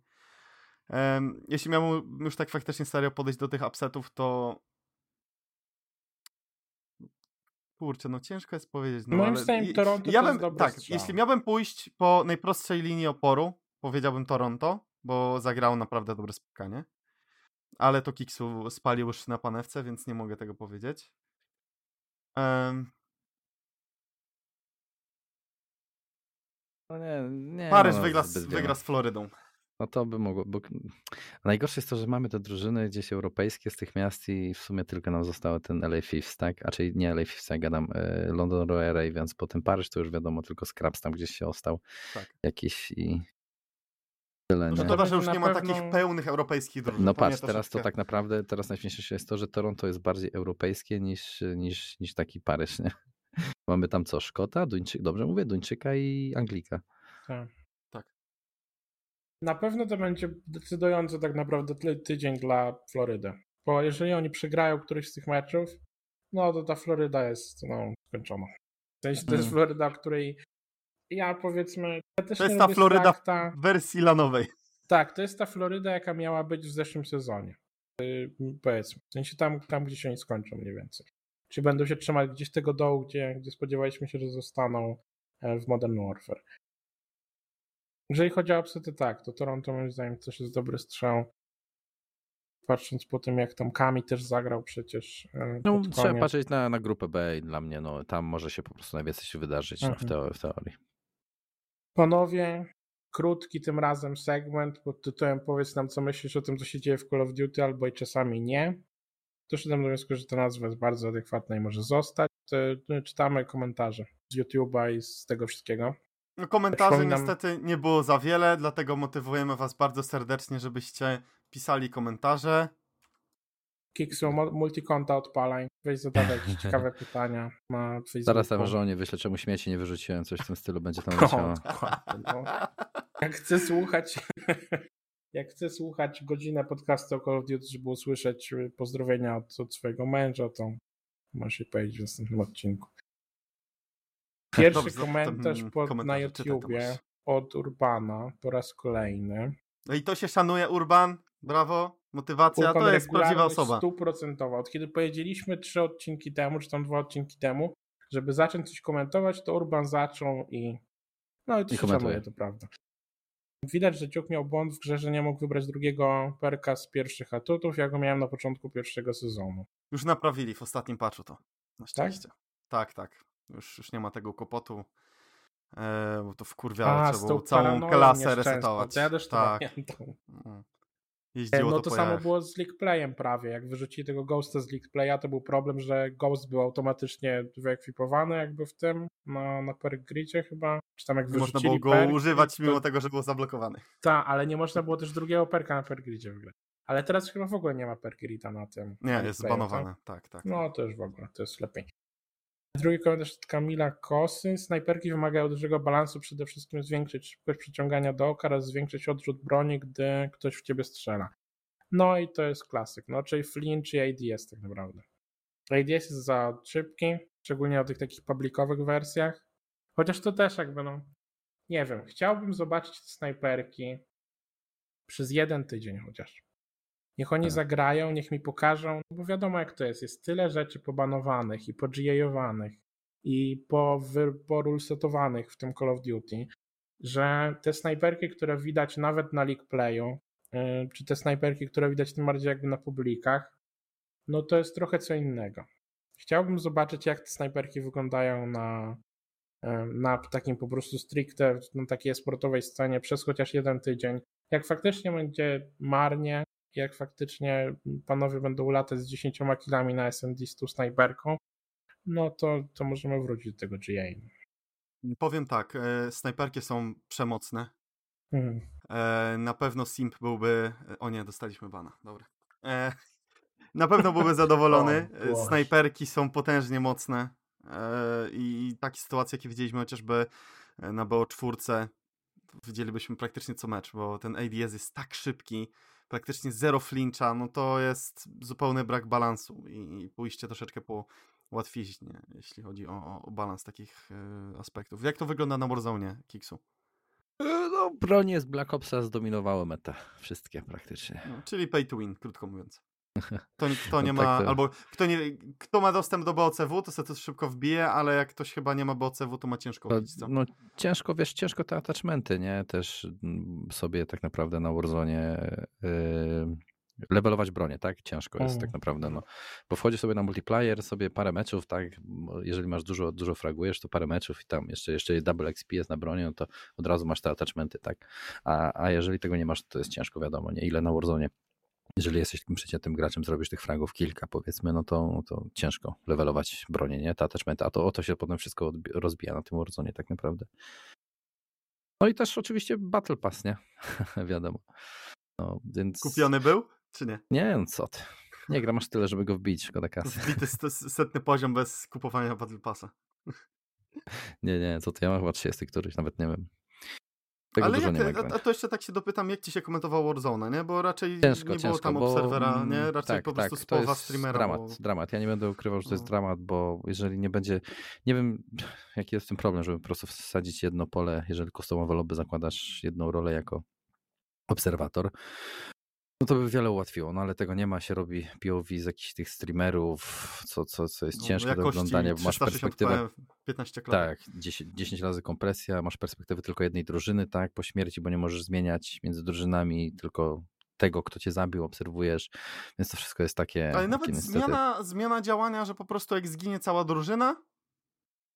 [SPEAKER 1] Um, jeśli miałbym już tak faktycznie serio podejść do tych upsetów, to kurczę, no ciężko jest powiedzieć. No,
[SPEAKER 3] Moim zdaniem Toronto
[SPEAKER 1] ja
[SPEAKER 3] to
[SPEAKER 1] bym,
[SPEAKER 3] jest
[SPEAKER 1] Tak,
[SPEAKER 3] strzał.
[SPEAKER 1] jeśli miałbym pójść po najprostszej linii oporu, powiedziałbym Toronto, bo zagrało naprawdę dobre spotkanie. Ale to Kiksu spalił już na panewce, więc nie mogę tego powiedzieć. Um,
[SPEAKER 2] no nie, nie,
[SPEAKER 1] Paryż
[SPEAKER 2] no,
[SPEAKER 1] wygra, wygra z Florydą.
[SPEAKER 2] No to by mogło. Bo... Najgorsze jest to, że mamy te drużyny gdzieś europejskie z tych miast i w sumie tylko nam zostały ten LA Fifths, tak? A czyli nie LA Fifths, ja gadam e, London Royal Ravens, potem Paryż to już wiadomo, tylko Scraps tam gdzieś się ostał tak. jakiś i
[SPEAKER 1] tyle. No, to, że już nie ma takich pełnych europejskich drużyn.
[SPEAKER 2] No patrz, teraz to tak naprawdę, teraz najśmieszniejsze jest to, że Toronto jest bardziej europejskie niż, niż, niż taki Paryż, nie? [LAUGHS] Mamy tam co? Szkota, Duńczyk, dobrze mówię? Duńczyka i Anglika.
[SPEAKER 3] Tak. Na pewno to będzie decydujący tak naprawdę tydzień dla Florydy. Bo jeżeli oni przegrają któryś z tych meczów, no to ta Floryda jest no, skończona. To jest, to jest mm. Floryda, której ja powiedzmy. Ja
[SPEAKER 1] to jest ta Floryda w wersji lanowej.
[SPEAKER 3] Tak, to jest ta Floryda, jaka miała być w zeszłym sezonie. Yy, powiedzmy. W sensie tam, tam, gdzie się oni skończą mniej więcej. Czy będą się trzymać gdzieś tego dołu, gdzie, gdzie spodziewaliśmy się, że zostaną e, w Modern Warfare. Jeżeli chodzi o upsety, tak, to Toronto moim zdaniem też jest dobry strzał. Patrząc po tym, jak tam Kami też zagrał przecież.
[SPEAKER 2] E, no, trzeba patrzeć na, na grupę B i dla mnie no, tam może się po prostu najwięcej się wydarzyć no, w, mhm. teorii, w teorii.
[SPEAKER 3] Panowie, krótki tym razem segment pod tytułem Powiedz nam, co myślisz o tym, co się dzieje w Call of Duty, albo i czasami nie. Doszedłem do wniosku, że ta nazwa jest bardzo adekwatna i może zostać. Czytamy komentarze z YouTube'a i z tego wszystkiego.
[SPEAKER 1] No, komentarzy Przypominam... niestety nie było za wiele, dlatego motywujemy Was bardzo serdecznie, żebyście pisali komentarze.
[SPEAKER 3] Kiksu, multikonta odpalaj. Weź jakieś [LAUGHS] ciekawe pytania na Facebooku.
[SPEAKER 2] Zaraz tam żonie wyślę, czemu śmieci nie wyrzuciłem, coś w tym stylu będzie tam [LAUGHS] leciało.
[SPEAKER 3] No, Jak chcę słuchać [LAUGHS] jak chcę słuchać godzinę podcastu o Call of Duty, żeby usłyszeć pozdrowienia od, od swojego męża, to możesz się powiedzieć w następnym odcinku. Pierwszy Dobrze, komentarz pod, na YouTubie od Urbana po raz kolejny.
[SPEAKER 1] No i to się szanuje, Urban. Brawo. Motywacja Urban to jest prawdziwa osoba.
[SPEAKER 3] Stuprocentowa. Od kiedy powiedzieliśmy trzy odcinki temu, czy tam dwa odcinki temu, żeby zacząć coś komentować, to Urban zaczął i no i to I się szanuje, to prawda. Widać, że Ciuk miał błąd w grze, że nie mógł wybrać drugiego perka z pierwszych atutów. Ja go miałem na początku pierwszego sezonu.
[SPEAKER 1] Już naprawili w ostatnim patchu to. Na tak? szczęście. Tak, tak. tak. Już, już nie ma tego kłopotu. E, bo to wkurwiało, trzeba było całą klasę resetować.
[SPEAKER 3] Ja też to tak. pamiętam. Mm. Jeździło no to, to samo było z League Playem prawie. Jak wyrzucili tego Ghosta z League Playa, to był problem, że Ghost był automatycznie wyekwipowany jakby w tym, na, na perk gridzie chyba. Czy tam jak
[SPEAKER 1] Można było go perk, używać to... mimo tego, że był zablokowany.
[SPEAKER 3] Tak, ale nie można było też drugiego perka na perk gridzie wygrać. Ale teraz chyba w ogóle nie ma perk grida na tym.
[SPEAKER 1] Nie, jest zbanowane, tak? tak, tak.
[SPEAKER 3] No to już w ogóle, to jest lepiej. Drugi komentarz od Kamila Kosy. Snajperki wymagają dużego balansu, przede wszystkim zwiększyć szybkość przyciągania do oka oraz zwiększyć odrzut broni, gdy ktoś w ciebie strzela. No i to jest klasyk, no czyli flinch i ADS tak naprawdę. ADS jest za szybki, szczególnie na tych takich publikowych wersjach. Chociaż to też jakby no, nie wiem, chciałbym zobaczyć snajperki przez jeden tydzień chociaż. Niech oni tak. zagrają, niech mi pokażą, bo wiadomo jak to jest. Jest tyle rzeczy pobanowanych i poGA-owanych i po, porulsetowanych w tym Call of Duty, że te snajperki, które widać nawet na League Playu, yy, czy te snajperki, które widać tym bardziej jakby na publikach, no to jest trochę co innego. Chciałbym zobaczyć, jak te snajperki wyglądają na, yy, na takim po prostu stricte, na takiej sportowej scenie przez chociaż jeden tydzień. Jak faktycznie będzie marnie, jak faktycznie panowie będą latać z 10 kilami na SMD z tą snajperką, no to, to możemy wrócić do tego GA.
[SPEAKER 1] Powiem tak, e, snajperki są przemocne. Mhm. E, na pewno Simp byłby. O nie, dostaliśmy bana. Dobra. E, [LAUGHS] na pewno byłby zadowolony. [LAUGHS] o, Snajperki są potężnie mocne. E, I takie sytuacje, jakie widzieliśmy chociażby e, na BO4, widzielibyśmy praktycznie co mecz, bo ten ADS jest tak szybki praktycznie zero flincha, no to jest zupełny brak balansu i, pójście troszeczkę po łatwiźnie, jeśli chodzi o, o balans takich y, aspektów. Jak to wygląda na Warzone, Kiksu?
[SPEAKER 2] E, no, bronie z Black Opsa zdominowały metę. Wszystkie praktycznie.
[SPEAKER 1] No, czyli pay to win, krótko mówiąc. Kto, kto nie no ma, tak to... albo kto, nie, kto ma dostęp do BOCW, to sobie to szybko wbije, ale jak ktoś chyba nie ma BOCW, to ma ciężko wbić, co?
[SPEAKER 2] No ciężko, wiesz, ciężko te attachmenty, nie? Też mm, sobie tak naprawdę na Warzone yy, levelować bronię, tak? Ciężko jest tak naprawdę, no. Bo wchodzisz sobie na multiplayer, sobie parę meczów, tak? Jeżeli masz dużo, dużo fragujesz, to parę meczów i tam jeszcze, jeszcze double XP jest na broni, no to od razu masz te attachmenty, tak? A, a jeżeli tego nie masz, to jest ciężko, wiadomo, nie? Ile na Warzone jeżeli jesteś takim przeciętnym graczem, zrobisz tych fragów kilka, powiedzmy, no to, to ciężko levelować bronię, nie? Te attachmenty, a to o to się potem wszystko rozbija na tym Warzone tak naprawdę. No i też oczywiście Battle Pass, nie? [LAUGHS] Wiadomo. No, więc...
[SPEAKER 1] Kupiony był, czy nie?
[SPEAKER 2] Nie, no co ty. Nie gram aż tyle, żeby go wbić, szkoda kasy.
[SPEAKER 1] Wbity setny poziom bez kupowania Battle Passa.
[SPEAKER 2] Nie, nie, co ty, ja mam chyba 30 któryś, nawet nie wiem.
[SPEAKER 1] Tego Ale jak, a, a, to jeszcze tak się dopytam, jak ci się komentowało Warzone, nie? Bo raczej ciężko, nie było tam obserwera, nie? Raczej tak, po prostu tak, spowa streamera.
[SPEAKER 2] Dramat,
[SPEAKER 1] bo...
[SPEAKER 2] dramat. Ja nie będę ukrywał, że to jest no. dramat, bo jeżeli nie będzie, nie wiem [LAUGHS] jaki jest ten problem, żeby po prostu wsadzić jedno pole, jeżeli customowe lobby zakładasz jedną rolę jako obserwator, no to by wiele ułatwiło, no ale tego nie ma, się robi POV z jakichś tych streamerów, co, co, co jest no, ciężkie do oglądania, bo masz perspektywę.
[SPEAKER 1] 15
[SPEAKER 2] Tak, 10, 10 razy kompresja, masz perspektywę tylko jednej drużyny, tak, po śmierci, bo nie możesz zmieniać między drużynami, tylko tego, kto cię zabił, obserwujesz, więc to wszystko jest takie.
[SPEAKER 1] Ale nawet
[SPEAKER 2] takie,
[SPEAKER 1] zmiana, zmiana działania, że po prostu jak zginie cała drużyna,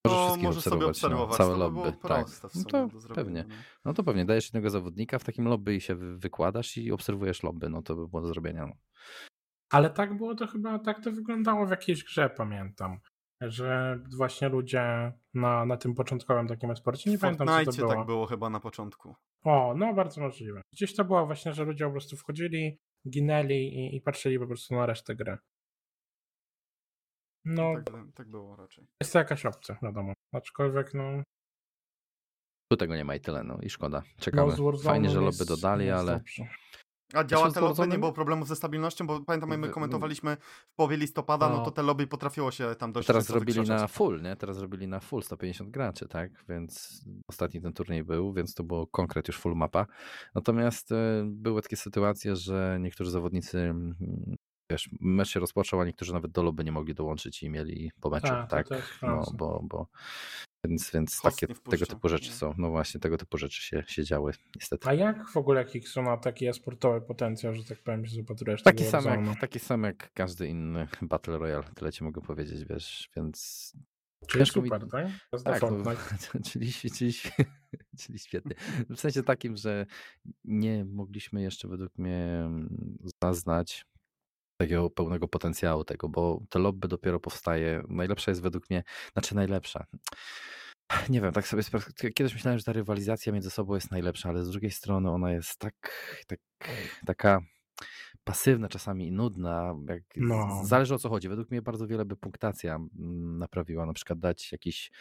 [SPEAKER 1] Możesz możesz sobie no, obserwować no,
[SPEAKER 2] całe lobby. Tak. No to pewnie. No. no to pewnie dajesz jednego zawodnika w takim lobby i się wykładasz i obserwujesz lobby, no to by było do zrobienia. No.
[SPEAKER 3] Ale tak było to chyba, tak to wyglądało w jakiejś grze, pamiętam. Że właśnie ludzie na, na tym początkowym takim sporcie, nie w pamiętam co to było.
[SPEAKER 1] tak było chyba na początku.
[SPEAKER 3] O, no bardzo możliwe. Gdzieś to było właśnie, że ludzie po prostu wchodzili, ginęli i, i patrzyli po prostu na resztę gry.
[SPEAKER 1] No, tak, tak było raczej.
[SPEAKER 3] Jest to jakaś opcja, wiadomo. Aczkolwiek, no.
[SPEAKER 2] Tu tego nie ma i tyle, no i szkoda. Czekamy. No, Fajnie, że lobby dodali, ale. Dobrze.
[SPEAKER 1] A działa te lobby, nie było problemów ze stabilnością, bo pamiętam, jak my komentowaliśmy w połowie listopada, no, no to te lobby potrafiło się tam dość
[SPEAKER 2] Teraz zrobili na full, nie? Teraz zrobili na full 150 graczy, tak? Więc ostatni ten turniej był, więc to było konkret już full mapa. Natomiast e, były takie sytuacje, że niektórzy zawodnicy wiesz, mecz się rozpoczął, a niektórzy nawet do lobby nie mogli dołączyć i mieli po meczu, tak? tak? No, bo, bo więc, więc takie, tego typu rzeczy są. No właśnie, tego typu rzeczy się, się działy, niestety.
[SPEAKER 3] A jak w ogóle są ma taki sportowy potencjał, że tak powiem, się zapatrujesz
[SPEAKER 2] taki sam, jak, taki sam jak każdy inny Battle Royale, tyle ci mogę powiedzieć, wiesz, więc...
[SPEAKER 3] Czyli super, mi... tak?
[SPEAKER 2] tak no, [LAUGHS] czyli, czyli, [LAUGHS] czyli świetnie. W sensie takim, że nie mogliśmy jeszcze według mnie zaznać takiego pełnego potencjału tego, bo to lobby dopiero powstaje. Najlepsza jest według mnie, znaczy najlepsza. Nie wiem, tak sobie kiedyś myślałem, że ta rywalizacja między sobą jest najlepsza, ale z drugiej strony ona jest tak, tak taka pasywna czasami i nudna. No. Zależy o co chodzi. Według mnie bardzo wiele by punktacja mm, naprawiła. Na przykład dać jakiś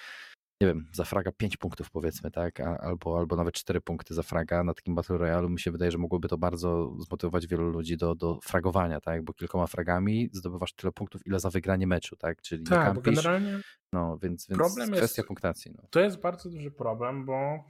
[SPEAKER 2] nie wiem, za fraga 5 punktów powiedzmy, tak, albo, albo nawet 4 punkty za fraga na takim Battle Royale mi się wydaje, że mogłoby to bardzo zmotywować wielu ludzi do, do fragowania, tak, bo kilkoma fragami zdobywasz tyle punktów, ile za wygranie meczu, tak, czyli
[SPEAKER 3] tak, nie kampisz, bo generalnie
[SPEAKER 2] no, więc, więc problem kwestia jest, punktacji. No.
[SPEAKER 3] To jest bardzo duży problem, bo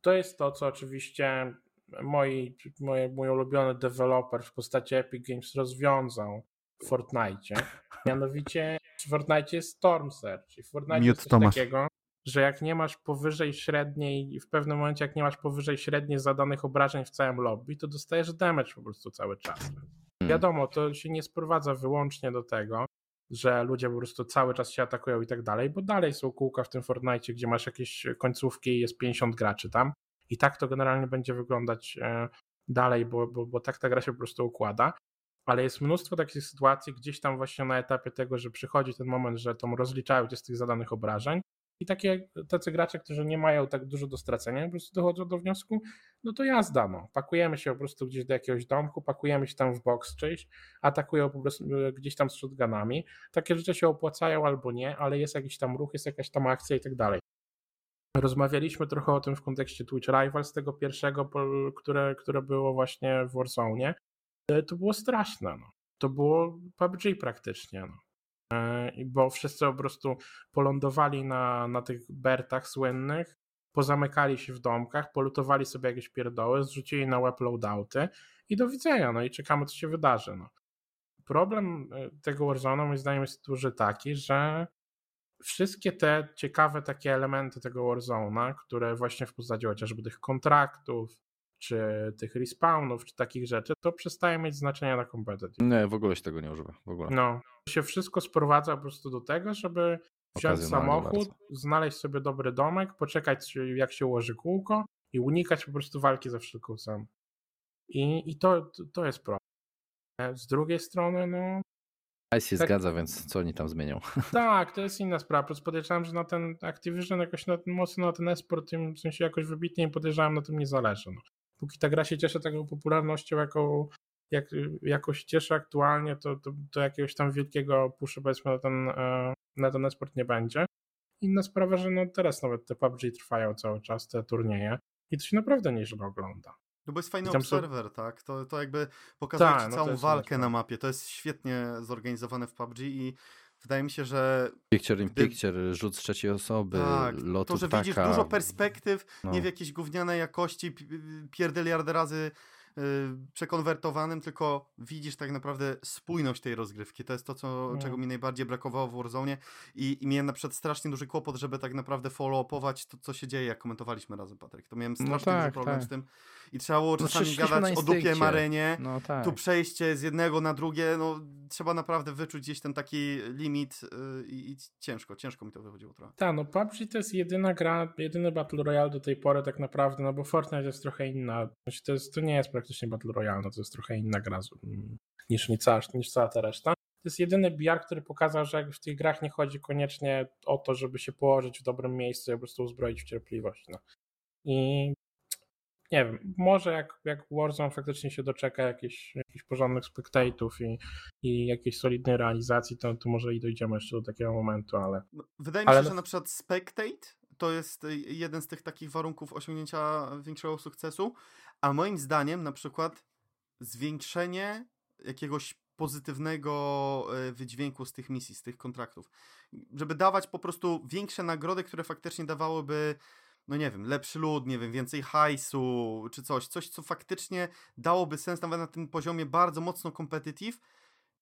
[SPEAKER 3] to jest to, co oczywiście moi, moje, mój ulubiony deweloper w postaci Epic Games rozwiązał w Fortnite. [LAUGHS] Mianowicie w Fortnite jest Storm Search i w Fortnite jest coś Tomasz. takiego, że jak nie masz powyżej średniej, w pewnym momencie jak nie masz powyżej średniej zadanych obrażeń w całym lobby, to dostajesz damage po prostu cały czas. Hmm. Wiadomo, to się nie sprowadza wyłącznie do tego, że ludzie po prostu cały czas się atakują i tak dalej, bo dalej są kółka w tym Fortnite, gdzie masz jakieś końcówki i jest 50 graczy tam i tak to generalnie będzie wyglądać e, dalej, bo, bo, bo tak ta gra się po prostu układa. Ale jest mnóstwo takich sytuacji gdzieś tam właśnie na etapie tego, że przychodzi ten moment, że to rozliczają cię z tych zadanych obrażeń i takie, tacy gracze, którzy nie mają tak dużo do stracenia, po prostu dochodzą do wniosku, no to jazda, no. Pakujemy się po prostu gdzieś do jakiegoś domku, pakujemy się tam w box czyjś, atakują po prostu e, gdzieś tam z shotgunami. Takie rzeczy się opłacają albo nie, ale jest jakiś tam ruch, jest jakaś tam akcja i tak dalej. Rozmawialiśmy trochę o tym w kontekście Twitch Rivals, tego pierwszego, które, które było właśnie w Warzone. E, to było straszne, no. To było PUBG praktycznie, no. E, bo wszyscy po prostu polądowali na, na tych bertach słynnych, pozamykali się w domkach, polutowali sobie jakieś pierdoły, zrzucili na web loadouty i do widzenia, no i czekamy, co się wydarzy. No. Problem e, tego Warzone'a moim zdaniem jest duży taki, że wszystkie te ciekawe takie elementy tego Warzone'a, które właśnie w postaci chociażby tych kontraktów, czy tych respawnów, czy takich rzeczy, to przestaje mieć znaczenia na competitive.
[SPEAKER 2] Nie, w ogóle się tego nie używa. W ogóle.
[SPEAKER 3] No, się wszystko sprowadza po prostu do tego, żeby wziąć samochód, bardzo. znaleźć sobie dobry domek, poczekać jak się ułoży kółko i unikać po prostu walki za wszelką cenę. I, i to, to jest problem. Z drugiej strony, no.
[SPEAKER 2] A się tak, zgadza, więc co oni tam zmienią? [LAUGHS]
[SPEAKER 3] Tak, to jest inna sprawa. Podejrzewam, że na ten Activision jakoś na mocno na ten esport, tym, w sensie jakoś wybitnie podejrzewam, na tym nie zależy. No póki ta gra się cieszy taką popularnością, jaką, jak, się cieszy aktualnie, to, to, to jakiegoś tam wielkiego puszu powiedzmy na ten, e, na ten esport nie będzie. Inna sprawa, że no teraz nawet te PUBG trwają cały czas, te turnieje i to się naprawdę nieźle ogląda.
[SPEAKER 1] No bo jest fajny obserwer, są... tak? To, to jakby pokazuje Ta, no całą walkę na mapie. To jest świetnie zorganizowane w PUBG i wydaje mi się, że...
[SPEAKER 2] Picture in gdy... picture, rzut z trzeciej osoby, tak, lotu
[SPEAKER 1] To, że
[SPEAKER 2] taka...
[SPEAKER 1] widzisz dużo perspektyw, no. nie w jakiejś gównianej jakości, pierdeliardy razy przekonwertowanym, tylko widzisz tak naprawdę spójność tej rozgrywki. To jest to, co, no. czego mi najbardziej brakowało w Warzone i, i miałem na przykład strasznie duży kłopot, żeby tak naprawdę follow-upować to, co się dzieje, jak komentowaliśmy razem, Patryk. To miałem no strasznie no tak, duży problem tak. z tym i trzeba było no czasami no, gadać o dupie Marenie, no tak. tu przejście z jednego na drugie, no trzeba naprawdę wyczuć gdzieś ten taki limit yy, i, ciężko, ciężko mi to wychodziło trochę.
[SPEAKER 3] Tak, no PUBG to jest jedyna gra, jedyny Battle Royale do tej pory tak naprawdę, no bo Fortnite jest trochę inna. To, jest, to nie jest praktycznie praktycznie Battle Royale, no to jest trochę inna gra niż, niż, cała, niż cała ta reszta. To jest jedyny BR, który pokazał, że w tych grach nie chodzi koniecznie o to, żeby się położyć w dobrym miejscu i po prostu uzbroić w cierpliwość. No. I nie wiem, może jak, jak Warzone faktycznie się doczeka jakichś, jakichś porządnych spektatów i, i jakiejś solidnej realizacji, to, to może i dojdziemy jeszcze do takiego momentu, ale...
[SPEAKER 1] No, wydaje mi się, ale... że na przykład spectate to jest jeden z tych takich warunków osiągnięcia większego sukcesu, a moim zdaniem na przykład zwiększenie jakiegoś pozytywnego e, wydźwięku z tych misji, z tych kontraktów. Żeby dawać po prostu większe nagrody, które faktycznie dawałyby no nie wiem, lepszy lud, nie wiem, więcej hajsu, czy coś, coś, co faktycznie dałoby sens nawet na tym poziomie bardzo mocno competitive,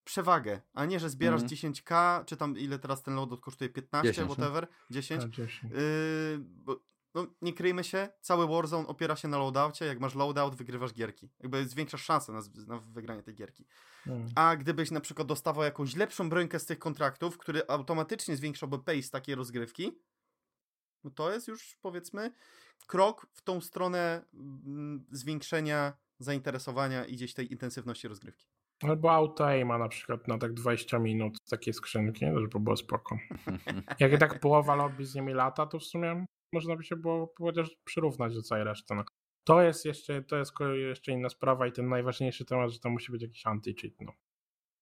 [SPEAKER 1] przewagę, a nie, że zbierasz mm. 10k, czy tam ile teraz ten loadout kosztuje, 15, 10, whatever, 10. A, 10. Yy, bo, no, nie kryjmy się, cały Warzone opiera się na loadoutie, jak masz loadout, wygrywasz gierki. Jakby zwiększasz szanse na, na wygranie tej gierki. Mm. A gdybyś na przykład dostawał jakąś lepszą brońkę z tych kontraktów, który automatycznie zwiększałby pace takiej rozgrywki, no to jest już powiedzmy krok w tą stronę mm, zwiększenia zainteresowania i gdzieś tej intensywności rozgrywki.
[SPEAKER 3] Albo auto-aima na przykład na tak 20 minut z takiej skrzynki, żeby było spoko. [LAUGHS] Jak i tak połowa lobby z nimi lata, to w sumie można by się było chociaż przyrównać do całej reszty. No. To jest jeszcze, to jest jeszcze inna sprawa i ten najważniejszy temat, że to musi być jakiś anti-cheat. No.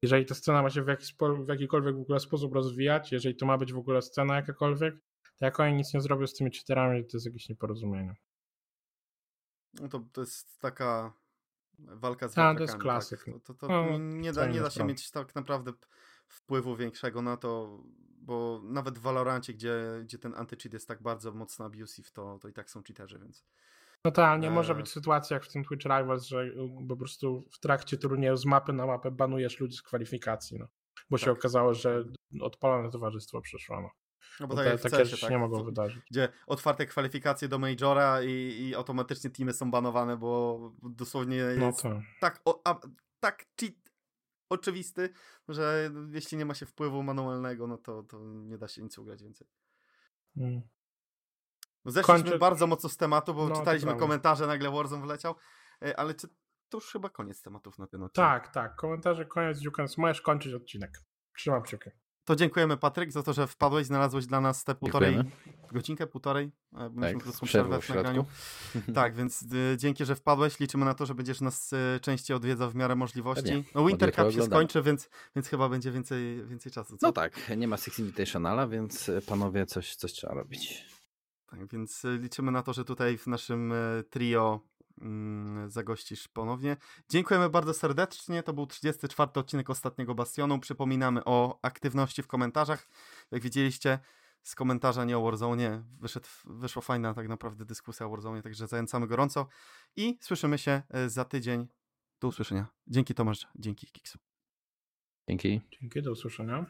[SPEAKER 3] Jeżeli ta scena ma się w, jakiś, w jakikolwiek w ogóle sposób rozwijać, jeżeli to ma być w ogóle scena jakakolwiek, to jak oni nic nie zrobią z tymi cheaterami, to jest jakieś nieporozumienie.
[SPEAKER 1] No to, to jest taka walka z
[SPEAKER 3] A, to jest klasyk.
[SPEAKER 1] Tak? To, to, to no, nie, da, nie da się mieć tak naprawdę wpływu większego na to, bo nawet w Valorancie, gdzie, gdzie ten anti-cheat jest tak bardzo mocno abusive, to, to i tak są cheaterzy, więc...
[SPEAKER 3] No tak, nie e... może być sytuacja jak w tym Twitch Rivals, że po prostu w trakcie turnieju z mapy na mapę banujesz ludzi z kwalifikacji, no. Bo tak. się okazało, że odpalone towarzystwo przeszło, no. No bo tak te, takie rzeczy tak, nie mogą wydarzyć.
[SPEAKER 1] Gdzie otwarte kwalifikacje do Majora i, i automatycznie teamy są banowane, bo dosłownie no jest no tak, o, a, tak cheat oczywisty, że jeśli nie ma się wpływu manualnego, no to, to nie da się nic ugrać więcej. Hmm. No zeszliśmy Kończę... bardzo mocno z tematu, bo no, czytaliśmy komentarze, nagle Warzone wleciał, e, ale czy to już chyba koniec tematów na ten odcinek?
[SPEAKER 3] Tak, tak. Komentarze, koniec, Dziukens. Możesz kończyć odcinek. Trzymam kciuki.
[SPEAKER 1] To dziękujemy Patryk za to, że wpadłeś, znalazłeś dla nas te półtorej, dziękujemy. godzinkę, półtorej.
[SPEAKER 2] Mieliśmy tak, krótką przerwę w nagraniu. [LAUGHS]
[SPEAKER 1] tak, więc y, dzięki, że wpadłeś. Liczymy na to, że będziesz nas y, częściej odwiedzał w miarę możliwości. No Winter Cup się skończy, więc, więc chyba będzie więcej, więcej czasu.
[SPEAKER 2] Co? No tak, nie ma Six Invitationala, więc panowie coś, coś trzeba robić.
[SPEAKER 1] Tak, więc liczymy na to, że tutaj w naszym trio zagościsz ponownie. Dziękujemy bardzo serdecznie. To był 34 odcinek ostatniego Bastionu. Przypominamy o aktywności w komentarzach. Jak widzieliście, z komentarza nie o Warzone wyszedł, wyszła fajna tak naprawdę dyskusja o Warzone, także zachęcamy gorąco i słyszymy się e, za tydzień. Do usłyszenia. Dzięki Tomasz, dzięki Kiksu.
[SPEAKER 2] Dzięki.
[SPEAKER 3] Dzięki, do usłyszenia.